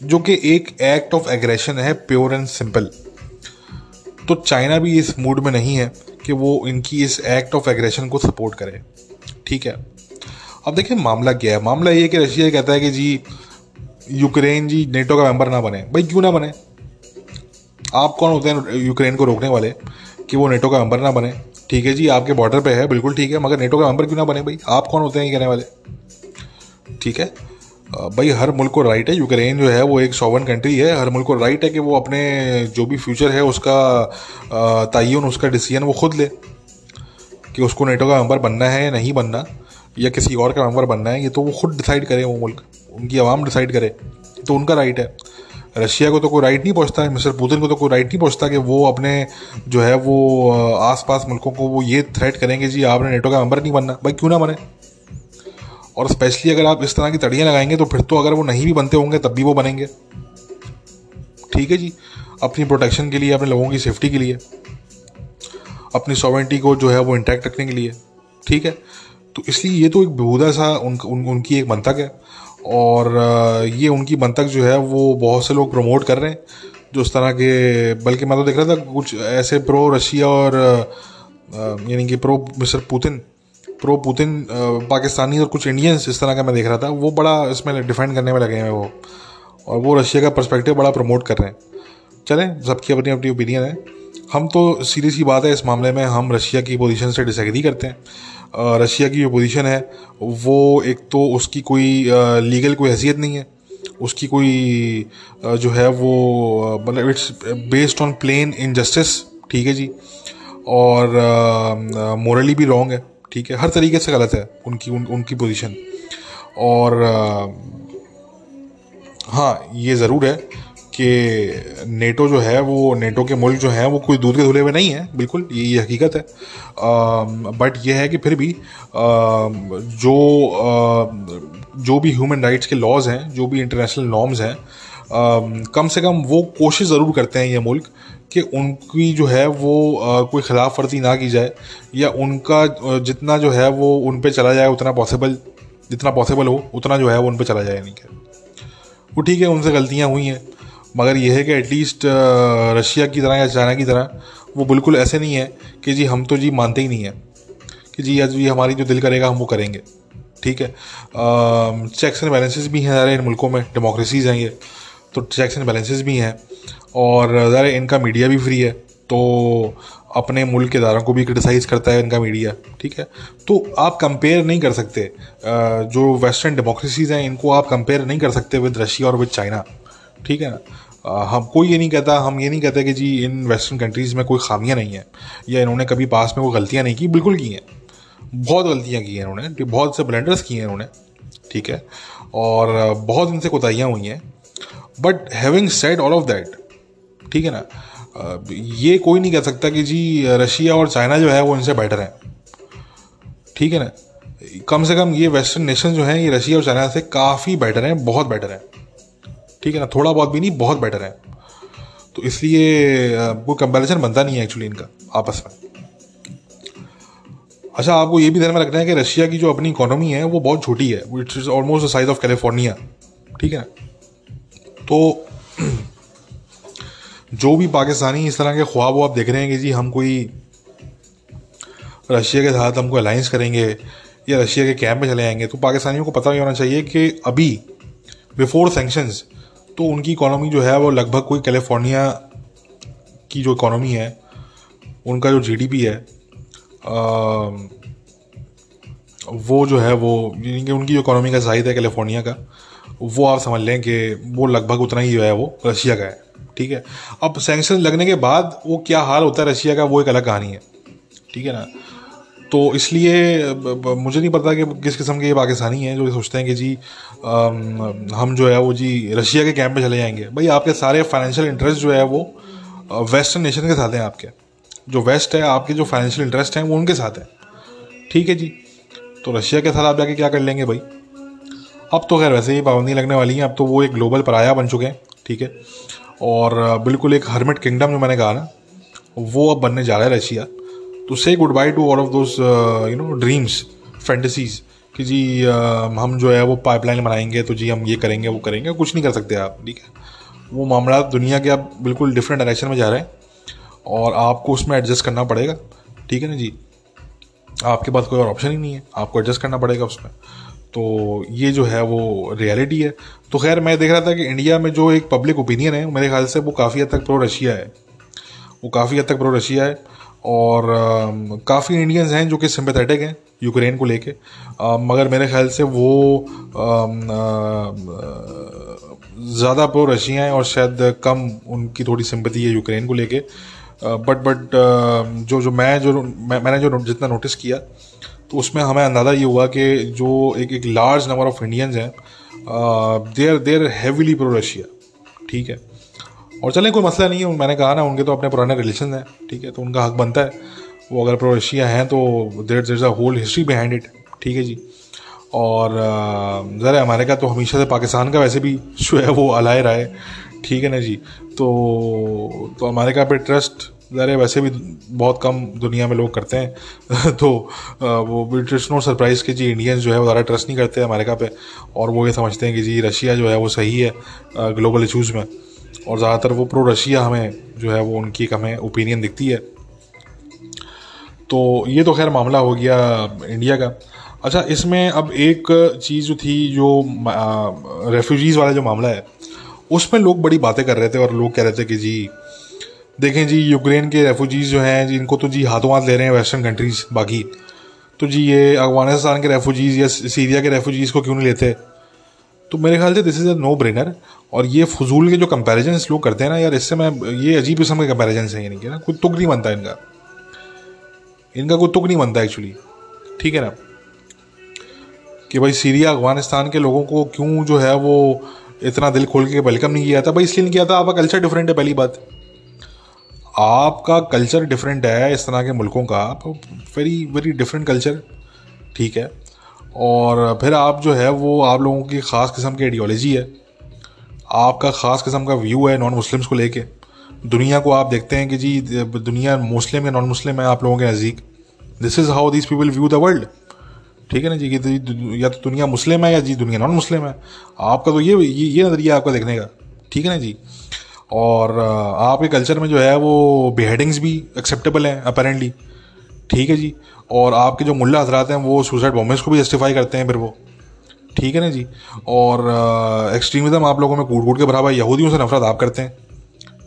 जो कि एक एक्ट ऑफ़ एग्रेशन है प्योर एंड सिंपल तो चाइना भी इस मूड में नहीं है कि वो इनकी इस एक्ट ऑफ़ एग्रेशन को सपोर्ट करे। ठीक है? अब देखिए, मामला क्या है? मामला ये कि रशिया कहता है कि जी, यूक्रेन जी नेटो का मेंबर ना बने। भाई क्यों ना बने? आप कौन होते हैं, यूक्रेन को रोकने वाले? कि वो नेटो का मेंबर ना बने। ठीक है जी, आपके बॉर्डर पे है, बिल्कुल ठीक है, मगर नेटो का मेंबर क्यों ना बने भाई? आप कौन होते हैं कहने वाले? ठीक है? भाई, हर मुल्क को राइट है, यूक्रेन जो है, वो एक सॉवन कंट्री है। हर मुल्क को राइट है कि वो अपने जो भी फ्यूचर है, उसका तयन उसका डिसीज़न वो खुद ले। कि उसको नेटो का मेंबर बनना है या नहीं बनना, या किसी और का मेंबर बनना है, ये तो वो खुद डिसाइड करे वो मुल्क। उनकी आवाम डिसाइड करे तो उनका राइट है। रशिया को तो कोई राइट नहीं पहुँचता है मिस्टर पुतिन को तो कोई राइट नहीं पहुँचता कि वो अपने जो है वो आसपास मुल्कों को वो ये थ्रेट करेंगे जी आपने नेटो का मेंबर नहीं बनना। भाई क्यों ना बने? और स्पेशली अगर आप इस तरह की तड़ियाँ लगाएँगे तो फिर तो अगर वो नहीं भी बनते होंगे तब भी वो बनेंगे। ठीक है जी? अपनी प्रोटेक्शन के लिए अपने लोगों की सेफ्टी के लिए अपनी सॉवेंटी को जो है वो इंटैक्ट रखने के लिए। ठीक है? तो इसलिए ये तो एक बेहूदा सा उन, उन, उनकी एक मंतक है। और ये उनकी मंतक जो है, वो बहुत से लोग प्रमोट कर रहे हैं, जो इस तरह के, बल्कि मैं तो देख रहा था कुछ ऐसे प्रो रशिया और यानी कि pro Mister Putin pro Putin Pakistani और कुछ इंडियंस इस तरह का मैं देख रहा था, वो बड़ा इसमें डिफेंड करने में लगे हैं वो, और वो रशिया का पर्सपेक्टिव बड़ा प्रमोट कर रहे हैं। चलें, सबकी अपनी अपनी ओपिनियन है। हम तो सीरियस ही बात है इस मामले में हम रशिया की पोजीशन से डिसएग्री करते हैं। रशिया की जो पोजीशन है वो एक तो उसकी कोई लीगल कोई हैसियत नहीं है। उसकी कोई जो है वो मतलब it's based on plain injustice ठीक है जी? और मोरली भी रॉन्ग है ठीक है? हर तरीके से गलत है उनकी उन, उनकी पोजीशन और हाँ ये ज़रूर है कि नेटो जो है वो नेटो के मुल्क जो हैं वो कोई दूध के धुले हुए नहीं है बिल्कुल ये ये हकीकत है। बट ये है कि फिर भी आ, जो आ, जो भी ह्यूमन राइट्स के लॉज हैं जो भी इंटरनेशनल नॉर्म्स हैं कम से कम वो कोशिश ज़रूर करते हैं ये मुल्क कि उनकी जो है वो कोई खिलाफ वर्जी ना की जाए या उनका जितना जो है वो उन पर चला जाए उतना पॉसिबल जितना पॉसिबल हो उतना जो है वो उन पर चला जाए नहीं वो ठीक है उनसे गलतियाँ हुई हैं। मगर यह है कि एटलीस्ट रशिया की तरह या चाइना की तरह, वो बिल्कुल ऐसे नहीं है कि जी हम तो जी मानते ही नहीं हैं, कि जी आज भी हमारी जो दिल करेगा हम वो करेंगे। ठीक है? चेक्स एंड बैलेंसेस भी हैं सारे इन मुल्कों में डेमोक्रेसीज हैं ये तो चेक्स एंड बैलेंसेस भी हैं, और ज़रा इनका मीडिया भी फ्री है तो अपने मुल्क के इदारों को भी क्रिटिसाइज़ करता है इनका मीडिया ठीक है? तो आप कंपेयर नहीं कर सकते जो वेस्टर्न डेमोक्रेसीज़ हैं इनको आप कंपेयर नहीं कर सकते विद रशिया और विद चाइना ठीक है ना? हम कोई ये नहीं कहता, हम ये नहीं कहते कि जी इन वेस्टर्न कंट्रीज़ में कोई खामियाँ नहीं है, या इन्होंने कभी पास में कोई गलतियाँ नहीं की, बिल्कुल की हैं। बहुत गलतियाँ की हैं इन्होंने बहुत से ब्लेंडर्स किए हैं इन्होंने, ठीक है? और बहुत इनसे कोताहियाँ हुई हैं। But having said all of that ठीक है ना? ये कोई नहीं कह सकता कि जी रशिया और चाइना जो है वो इनसे बेटर हैं। ठीक है ना? कम से कम ये वेस्टर्न नेशन जो हैं, ये रशिया और चाइना से काफ़ी बेटर हैं, बहुत बेटर हैं। ठीक है ना, थोड़ा बहुत भी नहीं, बहुत बेटर है। तो इसलिए वो कंपेरिजन बनता नहीं है एक्चुअली इनका, आपस में। अच्छा आपको ये भी ध्यान में रखना है कि रशिया की जो अपनी इकोनॉमी है, वो बहुत छोटी है। It's is almost the size of California ठीक है ना? तो जो भी पाकिस्तानी इस तरह के ख्वाब आप देख रहे हैं कि जी, हम कोई रशिया के साथ हम कोई अलाइंस करेंगे, या रशिया के कैंप में चले जाएँगे तो पाकिस्तानियों को पता ही होना चाहिए कि अभी बिफोर सेंक्शंस तो उनकी इकोनॉमी जो है वो लगभग कोई कैलिफ़ोर्निया की जो इकोनॉमी है उनका जो जीडीपी है आ, वो जो है वो यानी कि उनकी जो इकोनॉमी का साइज़ है कैलिफ़ोर्निया का वो आप समझ लें कि वो लगभग उतना ही जो है वो रशिया का है ठीक है? अब सेंक्शन लगने के बाद वो क्या हाल होता है रशिया का वो एक अलग कहानी है ठीक है ना? तो इसलिए मुझे नहीं पता कि किस किस्म के ये पाकिस्तानी हैं जो सोचते हैं कि जी हम जो है वो जी रशिया के कैंप में चले जाएँगे। भाई आपके सारे फाइनेंशियल इंटरेस्ट जो है वो वेस्टर्न नेशन के साथ हैं आपके। जो वेस्ट है, आपके जो फाइनेंशियल इंटरेस्ट हैं वो उनके साथ हैं। ठीक है जी? तो रशिया के साथ आप जाके क्या कर लेंगे भाई? अब तो खैर वैसे ही पाबंदी लगने वाली है। अब तो वो एक ग्लोबल पराया बन चुके हैं। ठीक है? और बिल्कुल एक हर्मिट किंगडम जो मैंने कहा ना, वो अब बनने जा रहा है रशिया। तो say goodbye to all of those you know dreams fantasies कि जी uh, हम जो है वो पाइपलाइन बनाएँगे तो जी हम ये करेंगे वो करेंगे कुछ नहीं कर सकते आप ठीक है? वो मामला दुनिया के आप बिल्कुल डिफरेंट डायरेक्शन में जा रहे हैं और आपको उसमें एडजस्ट करना पड़ेगा ठीक है ना जी? आपके पास कोई और ऑप्शन ही नहीं है आपको एडजस्ट करना पड़ेगा उसमें। तो ये जो है वो रियलिटी है। तो खैर मैं देख रहा था कि इंडिया में जो एक पब्लिक ओपिनियन है मेरे ख्याल से वो काफ़ी हद तक प्रो रशिया है। वो काफ़ी हद तक प्रो रशिया है। और काफ़ी इंडियंस हैं जो कि सिंपैथेटिक हैं यूक्रेन को लेके। मगर मेरे ख्याल से वो ज़्यादा प्रो रशिया हैं और शायद कम उनकी थोड़ी सिंपति है यूक्रेन को लेके। बट बट जो जो मैं जो मैं, मैंने जो जितना नोटिस किया तो उसमें हमें अंदाज़ा ये हुआ कि जो एक एक लार्ज नंबर ऑफ़ इंडियंस हैं there there heavily pro Russia ठीक है? और चलें, कोई मसला नहीं है। मैंने कहा ना, उनके तो अपने पुराने रिलेशन हैं, ठीक है तो उनका हक बनता है। वो अगर प्रो रशिया हैं तो there there a whole history behind it ठीक है जी। और ज़रा अमेरिका तो हमेशा से पाकिस्तान का वैसे भी जो है, वो अलाए रहा है, ठीक है ना जी। तो तो अमेरिका पे ट्रस्ट ज़रा वैसे भी बहुत कम दुनिया में लोग करते हैं। तो वो ब्रिटिश नो सरप्राइज़ के जी इंडियंस जो है, वो ज़्यादा ट्रस्ट नहीं करते अमेरिका पे। और वो ये समझते हैं कि जी रशिया जो है, वो सही है ग्लोबल इशूज़ में। और ज़्यादातर वो प्रो रशिया हमें जो है वो उनकी एक हमें ओपिनियन दिखती है। तो ये तो खैर मामला हो गया इंडिया का। अच्छा इसमें अब एक चीज़ जो थी जो रेफ्यूजीज़ वाला जो मामला है, उसमें लोग बड़ी बातें कर रहे थे और लोग कह रहे थे कि जी, देखें जी यूक्रेन के रेफ्यूजीज़ जो हैं, जी, इनको तो जी हाथों हाथ ले रहे हैं वेस्टर्न कंट्रीज़ बाकी। तो जी, ये अफ़गानिस्तान के रेफ्यूजीज़ या सीरिया के रेफ्यूजीज़ को क्यों नहीं लेते? तो मेरे ख्याल से this is a no brainer और ये फजूल के जो कंपेरिजन लोग करते हैं ना यार, इससे मैं, ये अजीब किस्म के कंपेरिजन है, यानी कि ना, कोई तुक नहीं बनता इनका। इनका कोई तुक नहीं बनता एक्चुअली ठीक है ना? कि भाई सीरिया, अफ़गानिस्तान के लोगों को क्यों जो है वो इतना दिल खोल के वेलकम नहीं किया था? भाई इसलिए नहीं किया था, आपका कल्चर डिफरेंट है, पहली बात। आपका कल्चर डिफरेंट है इस तरह के मुल्कों का वेरी वेरी डिफरेंट कल्चर ठीक है? और फिर आप जो है वो आप लोगों की ख़ास किस्म की आइडियोलॉजी है। आपका ख़ास किस्म का व्यू है नॉन मुस्लिम्स को लेके। दुनिया को आप देखते हैं कि जी दुनिया मुस्लिम या नॉन मुस्लिम है आप लोगों के नज़दीक। This is how this people view the world ठीक है ना जी? कि या तो दुनिया मुस्लिम है या जी दुनिया नॉन मुस्लिम है। आपका तो ये ये, ये नज़रिया आपका देखने का। ठीक है ना जी? और आपके कल्चर में जो है वो बेहेडिंग्स भी एक्सेप्टेबल हैं अपेरेंटली ठीक है जी। और आपके जो मुल्ला हजरात हैं, वो सुसाइड बॉम्बेस को भी जस्टिफाई करते हैं फिर वो। ठीक है ना जी? और एक्सट्रीमिज्म आप लोगों में कूट कूट के हुआ यहूदियों से नफरत आप करते हैं।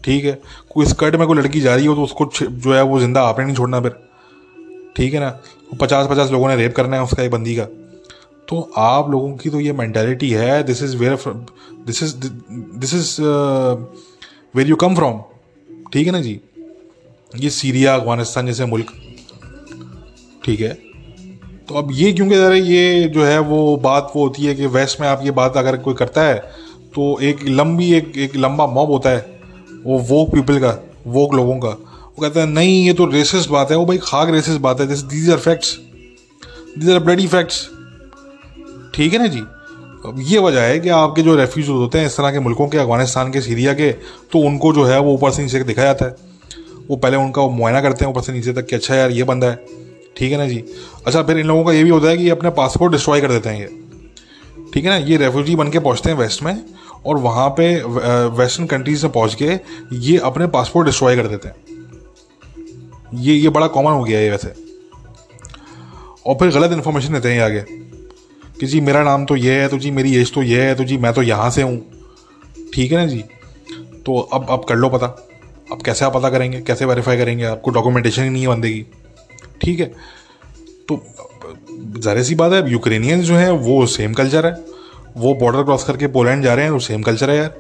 ठीक है? कोई स्कर्ट में कोई लड़की जा रही हो तो उसको जो है वो ज़िंदा आपने नहीं छोड़ना फिर। ठीक है ना? पचास पचास लोगों ने रेप करना है उसका एक बंदी का। तो आप लोगों की तो ये मैंटेलिटी है this is where this is this is where you come from ठीक है ना जी? ये सीरिया, अफ़गानिस्तान जैसे मुल्क। ठीक है। तो अब ये क्योंकि ज़रा ये जो है, वो बात वो होती है कि वेस्ट में आप ये बात अगर कोई करता है तो एक लंबी, एक एक लंबा मॉब होता है, वो वोक पीपल का वोक लोगों का। वो कहता है, नहीं, ये तो रेसिस्ट बात है, वो भाई खाक रेसिस्ट बात है these are facts these are bloody facts ठीक है ना जी? अब ये वजह है कि आपके जो रेफ्यूज होते हैं, इस तरह के मुल्कों के, अफ़गानिस्तान के, सीरिया के तो उनको जो है, वो ऊपर से नीचे दिखा जाता है। वो पहले उनका मुआयना करते हैं, ऊपर से नीचे तक कि अच्छा यार, ये बंदा है। ठीक है ना जी? अच्छा फिर इन लोगों का ये भी होता है कि ये अपने पासपोर्ट डिस्ट्रॉय कर देते हैं ये। ठीक है ना? ये रेफ्यूजी बन के पहुँचते हैं वेस्ट में और वहाँ पे वेस्टर्न कंट्रीज़ में पहुँच के ये अपने पासपोर्ट डिस्ट्रॉय कर देते हैं। ये ये बड़ा कॉमन हो गया है वैसे। और फिर गलत इन्फॉर्मेशन देते हैं आगे कि जी, मेरा नाम तो ये है तो जी, मेरी एज तो ये है तो जी, मैं तो यहाँ से हूँ। ठीक है ना जी? तो अब अब कर लो पता। अब कैसे आप पता करेंगे? कैसे वेरीफाई करेंगे? आपको डॉक्यूमेंटेशन ही नहीं है बंदे की। ठीक है? तो ज़ाहिर सी बात है, यूक्रेनियंस जो है, वो सेम कल्चर है। वो बॉर्डर क्रॉस करके पोलैंड जा रहे हैं तो सेम कल्चर है यार।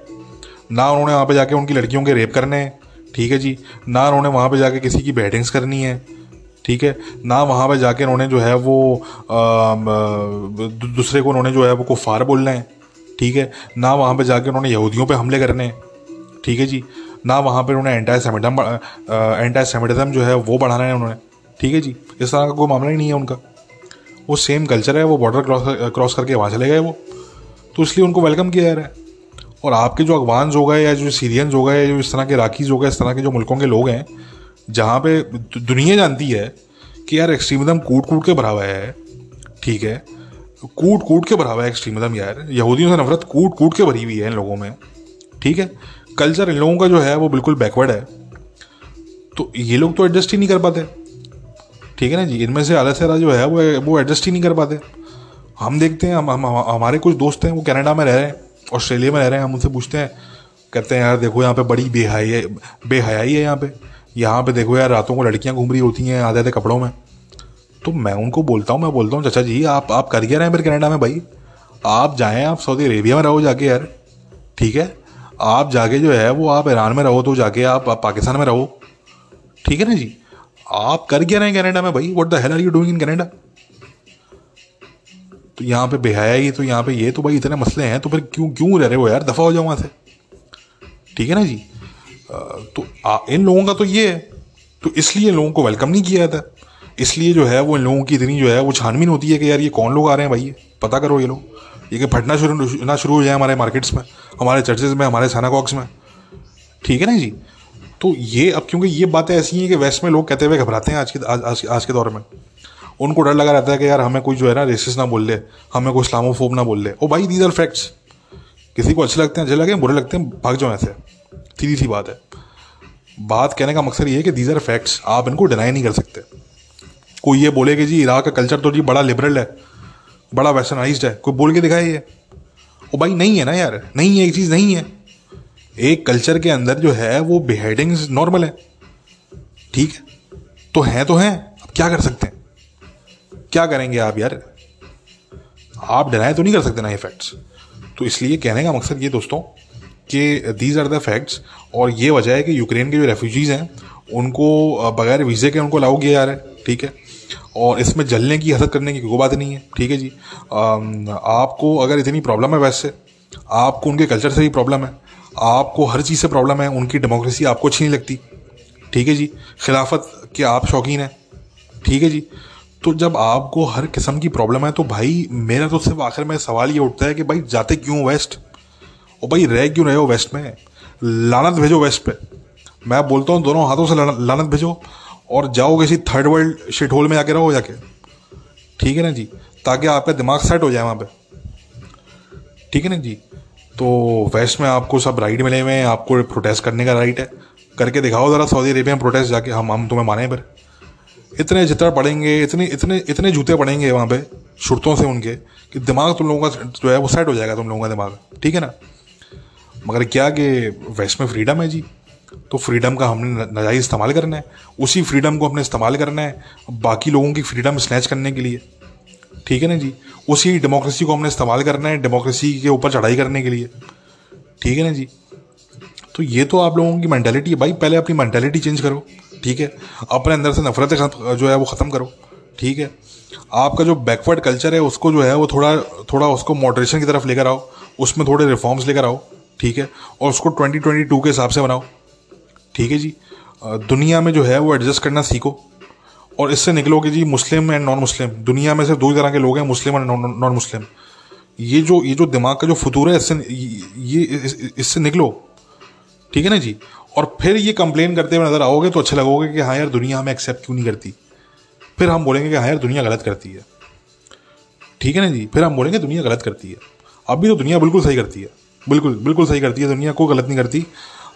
ना उन्होंने वहाँ पे जाके उनकी लड़कियों के रेप करने हैं, ठीक है जी? ना उन्होंने वहाँ पे जाके किसी की बैटिंग्स करनी है, ठीक है? ना वहाँ पे जाके उन्होंने जो है वो दूसरे को उन्होंने जो है वो कुफार बोलना है, ठीक है? ना वहाँ पे जाके उन्होंने यहूदियों पे हमले करने हैं, ठीक है जी? ना वहाँ पर उन्होंने एंटी सेमिटम एंटी सेमिटिज्म जो है वो बढ़ाना है उन्होंने। ठीक है जी? इस तरह का कोई मामला ही नहीं है उनका। वो सेम कल्चर है, वो बॉर्डर क्रॉस करके वहाँ चले गए वो। तो इसलिए उनको वेलकम किया जा रहा है। और आपके जो अफगान हो गए या जो सीरियंस हो गए जो इस तरह के राखीज हो गए इस तरह के जो मुल्कों के लोग हैं, जहाँ पे दुनिया जानती है कि यार एक्सट्रीमिज्म कूट कूट के भरा हुआ है, ठीक है? कूट कूट के भरा हुआ है एक्सट्रीमिज्म यार। यहूदियों से नफरत कूट कूट के भरी हुई है इन लोगों में, ठीक है? कल्चर इन लोगों का जो है, वो बिल्कुल बैकवर्ड है। तो ये लोग तो एडजस्ट ही नहीं कर पाते। ठीक है ना जी? इनमें से आधा से जो है वो वो एडजस्ट ही नहीं कर पाते। हम देखते हैं हम, हम हमारे कुछ दोस्त हैं वो कनाडा में रह रहे हैं ऑस्ट्रेलिया में रह रहे हैं हम उनसे पूछते हैं कहते हैं यार देखो यहाँ पे बड़ी बेहाई है बेहयाई है यहाँ पे। यहाँ पे देखो यार रातों को लड़कियाँ घूम रही होती हैं आधे आधे कपड़ों में। तो मैं उनको बोलता हूँ मैं बोलता हूँ चाचा जी आप आप कर क्या रहे हैं फिर कनाडा में भाई? आप जाएँ आप सऊदी अरेबिया में रहो जाके यार ठीक है? आप जाके जो है वो आप ईरान में रहो तो जाके आप, आप पाकिस्तान में रहो। ठीक है ना जी? आप कर क्या रहे हैं कनाडा में भाई? What the hell are you doing in Canada तो यहाँ पे बेहाया ही तो यहाँ पे ये तो भाई इतने मसले हैं तो फिर क्यों क्यों रह रहे हो यार? दफ़ा हो जाओ वहाँ से। ठीक है ना जी? तो आ, इन लोगों का तो ये है। तो इसलिए लोगों को वेलकम नहीं किया जाता। इसलिए जो है वो इन लोगों की इतनी जो है वो छानबीन होती है कि यार ये कौन लोग आ रहे हैं भाई? पता करो ये लोग। ये कि फटना शुरू ना शुरू हो जाए हमारे मार्केट्स में हमारे चर्चेज में हमारे सानाकॉक्स में। ठीक है ना जी? तो ये अब क्योंकि ये बातें ऐसी हैं कि वेस्ट में लोग कहते हुए घबराते हैं आज के आज, आज, आज के दौर में। उनको डर लगा रहता है कि यार हमें कोई जो है ना रेसिस ना बोल ले हमें कोई इस्लामोफोब ना बोल ले। ओ भाई दीज आर फैक्ट्स किसी को अच्छे लगते हैं अच्छे लगे बुरे लगते हैं भाग जाओ ऐसे सीधी सी बात है। बात कहने का मकसद ये है कि दीज आर फैक्ट्स आप इनको डिनाई नहीं कर सकते। कोई ये बोले कि जी इराक का कल्चर तो जी बड़ा लिबरल है बड़ा वेस्टर्नाइज है कोई बोल के दिखाए ये? ओ भाई नहीं है ना यार नहीं है एक चीज़ नहीं है। एक कल्चर के अंदर जो है, वो बिहेडिंग्स नॉर्मल है। ठीक है? तो हैं तो हैं। अब क्या कर सकते हैं? क्या करेंगे आप यार? आप डिनाई तो नहीं कर सकते ना ये फैक्ट्स तो इसलिए कहने का मकसद ये दोस्तों, कि दीज आर द फैक्ट्स और ये वजह है कि यूक्रेन के जो रेफ्यूजीज़ हैं, उनको बगैर वीज़े के उनको अलाउ किया जा रहा है। ठीक है? और इसमें जलने की हसद करने की कोई बात नहीं है। ठीक है जी? आपको अगर इतनी प्रॉब्लम है वैसे, आपको उनके कल्चर से भी प्रॉब्लम है। आपको हर चीज़ से प्रॉब्लम है, उनकी डेमोक्रेसी आपको अच्छी नहीं लगती। ठीक है जी? खिलाफत के आप शौकीन हैं। ठीक है जी? तो जब आपको हर किस्म की प्रॉब्लम है तो भाई मेरा तो सिर्फ़ आखिर में सवाल ये उठता है कि भाई, जाते क्यों वेस्ट और भाई, रह क्यों रहे हो वेस्ट में? लानत भेजो वेस्ट पे। मैं बोलता हूँ, दोनों हाथों से लानत भेजो और जाओ किसी थर्ड वर्ल्ड शिट होल में जाके रहो जाके। ठीक है ना जी? ताकि आपका दिमाग सेट हो जाए वहाँ पे। ठीक है ना जी? तो वेस्ट में आपको सब राइट मिले हुए हैं, आपको प्रोटेस्ट करने का राइट है। करके दिखाओ ज़रा सऊदी अरेबिया में प्रोटेस्ट जाके, हम हम तुम्हें माने पर इतने जितना पड़ेंगे इतने इतने इतने जूते पड़ेंगे वहाँ पे, शुरतों से उनके, कि दिमाग तुम लोगों का जो है वो सेट हो जाएगा तुम लोगों का दिमाग। ठीक है ना? मगर क्या कि वेस्ट में फ्रीडम है जी। तो फ्रीडम का हमने नजायज इस्तेमाल करना है। उसी फ्रीडम को हमने इस्तेमाल करना है, बाकी लोगों की फ्रीडम स्नैच करने के लिए। ठीक है ना जी? उसी डेमोक्रेसी को हमने इस्तेमाल करना है डेमोक्रेसी के ऊपर चढ़ाई करने के लिए। ठीक है ना जी? तो ये तो आप लोगों की मैंटेलिटी है। भाई, पहले अपनी मैंटेलिटी चेंज करो। ठीक है? अपने अंदर से नफरत जो है वो ख़त्म करो। ठीक है? आपका जो बैकवर्ड कल्चर है, उसको जो है वो थोड़ा थोड़ा उसको मॉडरेशन की तरफ़ लेकर आओ। उसमें थोड़े रिफॉर्म्स लेकर आओ। ठीक है? और उसको ट्वेंटी ट्वेंटी टू के हिसाब से बनाओ। ठीक है जी? दुनिया में जो है वो एडजस्ट करना सीखो। और इससे निकलोगे जी मुस्लिम एंड नॉन मुस्लिम दुनिया में सिर्फ़ दो ही तरह के लोग हैं, मुस्लिम एंड नॉन मुस्लिम ये जो ये जो दिमाग का जो फतूर है, इससे ये इससे निकलो। ठीक है ना जी? और फिर ये कंप्लेन करते हुए नज़र आओगे तो अच्छा लगोगे कि हाँ यार, दुनिया हमें एक्सेप्ट क्यों नहीं करती? फिर हम बोलेंगे कि हाँ यार, दुनिया गलत करती है। ठीक है ना जी? फिर हम बोलेंगे, दुनिया गलत करती है। अभी तो दुनिया बिल्कुल सही करती है। बिल्कुल बिल्कुल सही करती है। दुनिया को गलत नहीं करती।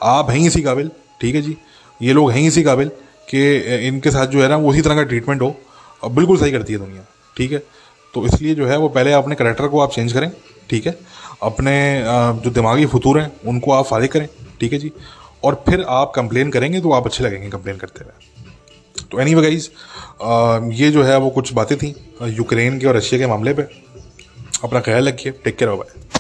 आप हैं इसी काबिल। ठीक है जी? ये लोग हैं इसी काबिल। कि इनके साथ जो है ना उसी तरह का ट्रीटमेंट हो। और बिल्कुल सही करती है दुनिया, ठीक है? तो इसलिए जो है, वो पहले अपने करेक्टर को आप चेंज करें, ठीक है? अपने जो दिमागी फतूर हैं, उनको आप फारिग करें, ठीक है जी? और फिर आप कंप्लेन करेंगे तो आप अच्छे लगेंगे कंप्लेन करते हुए। तो एनी गाइज़ ये जो है, वो कुछ बातें थी यूक्रेन के और रशिया के मामले पे। अपना ख्याल रखिए टेक केयर बाय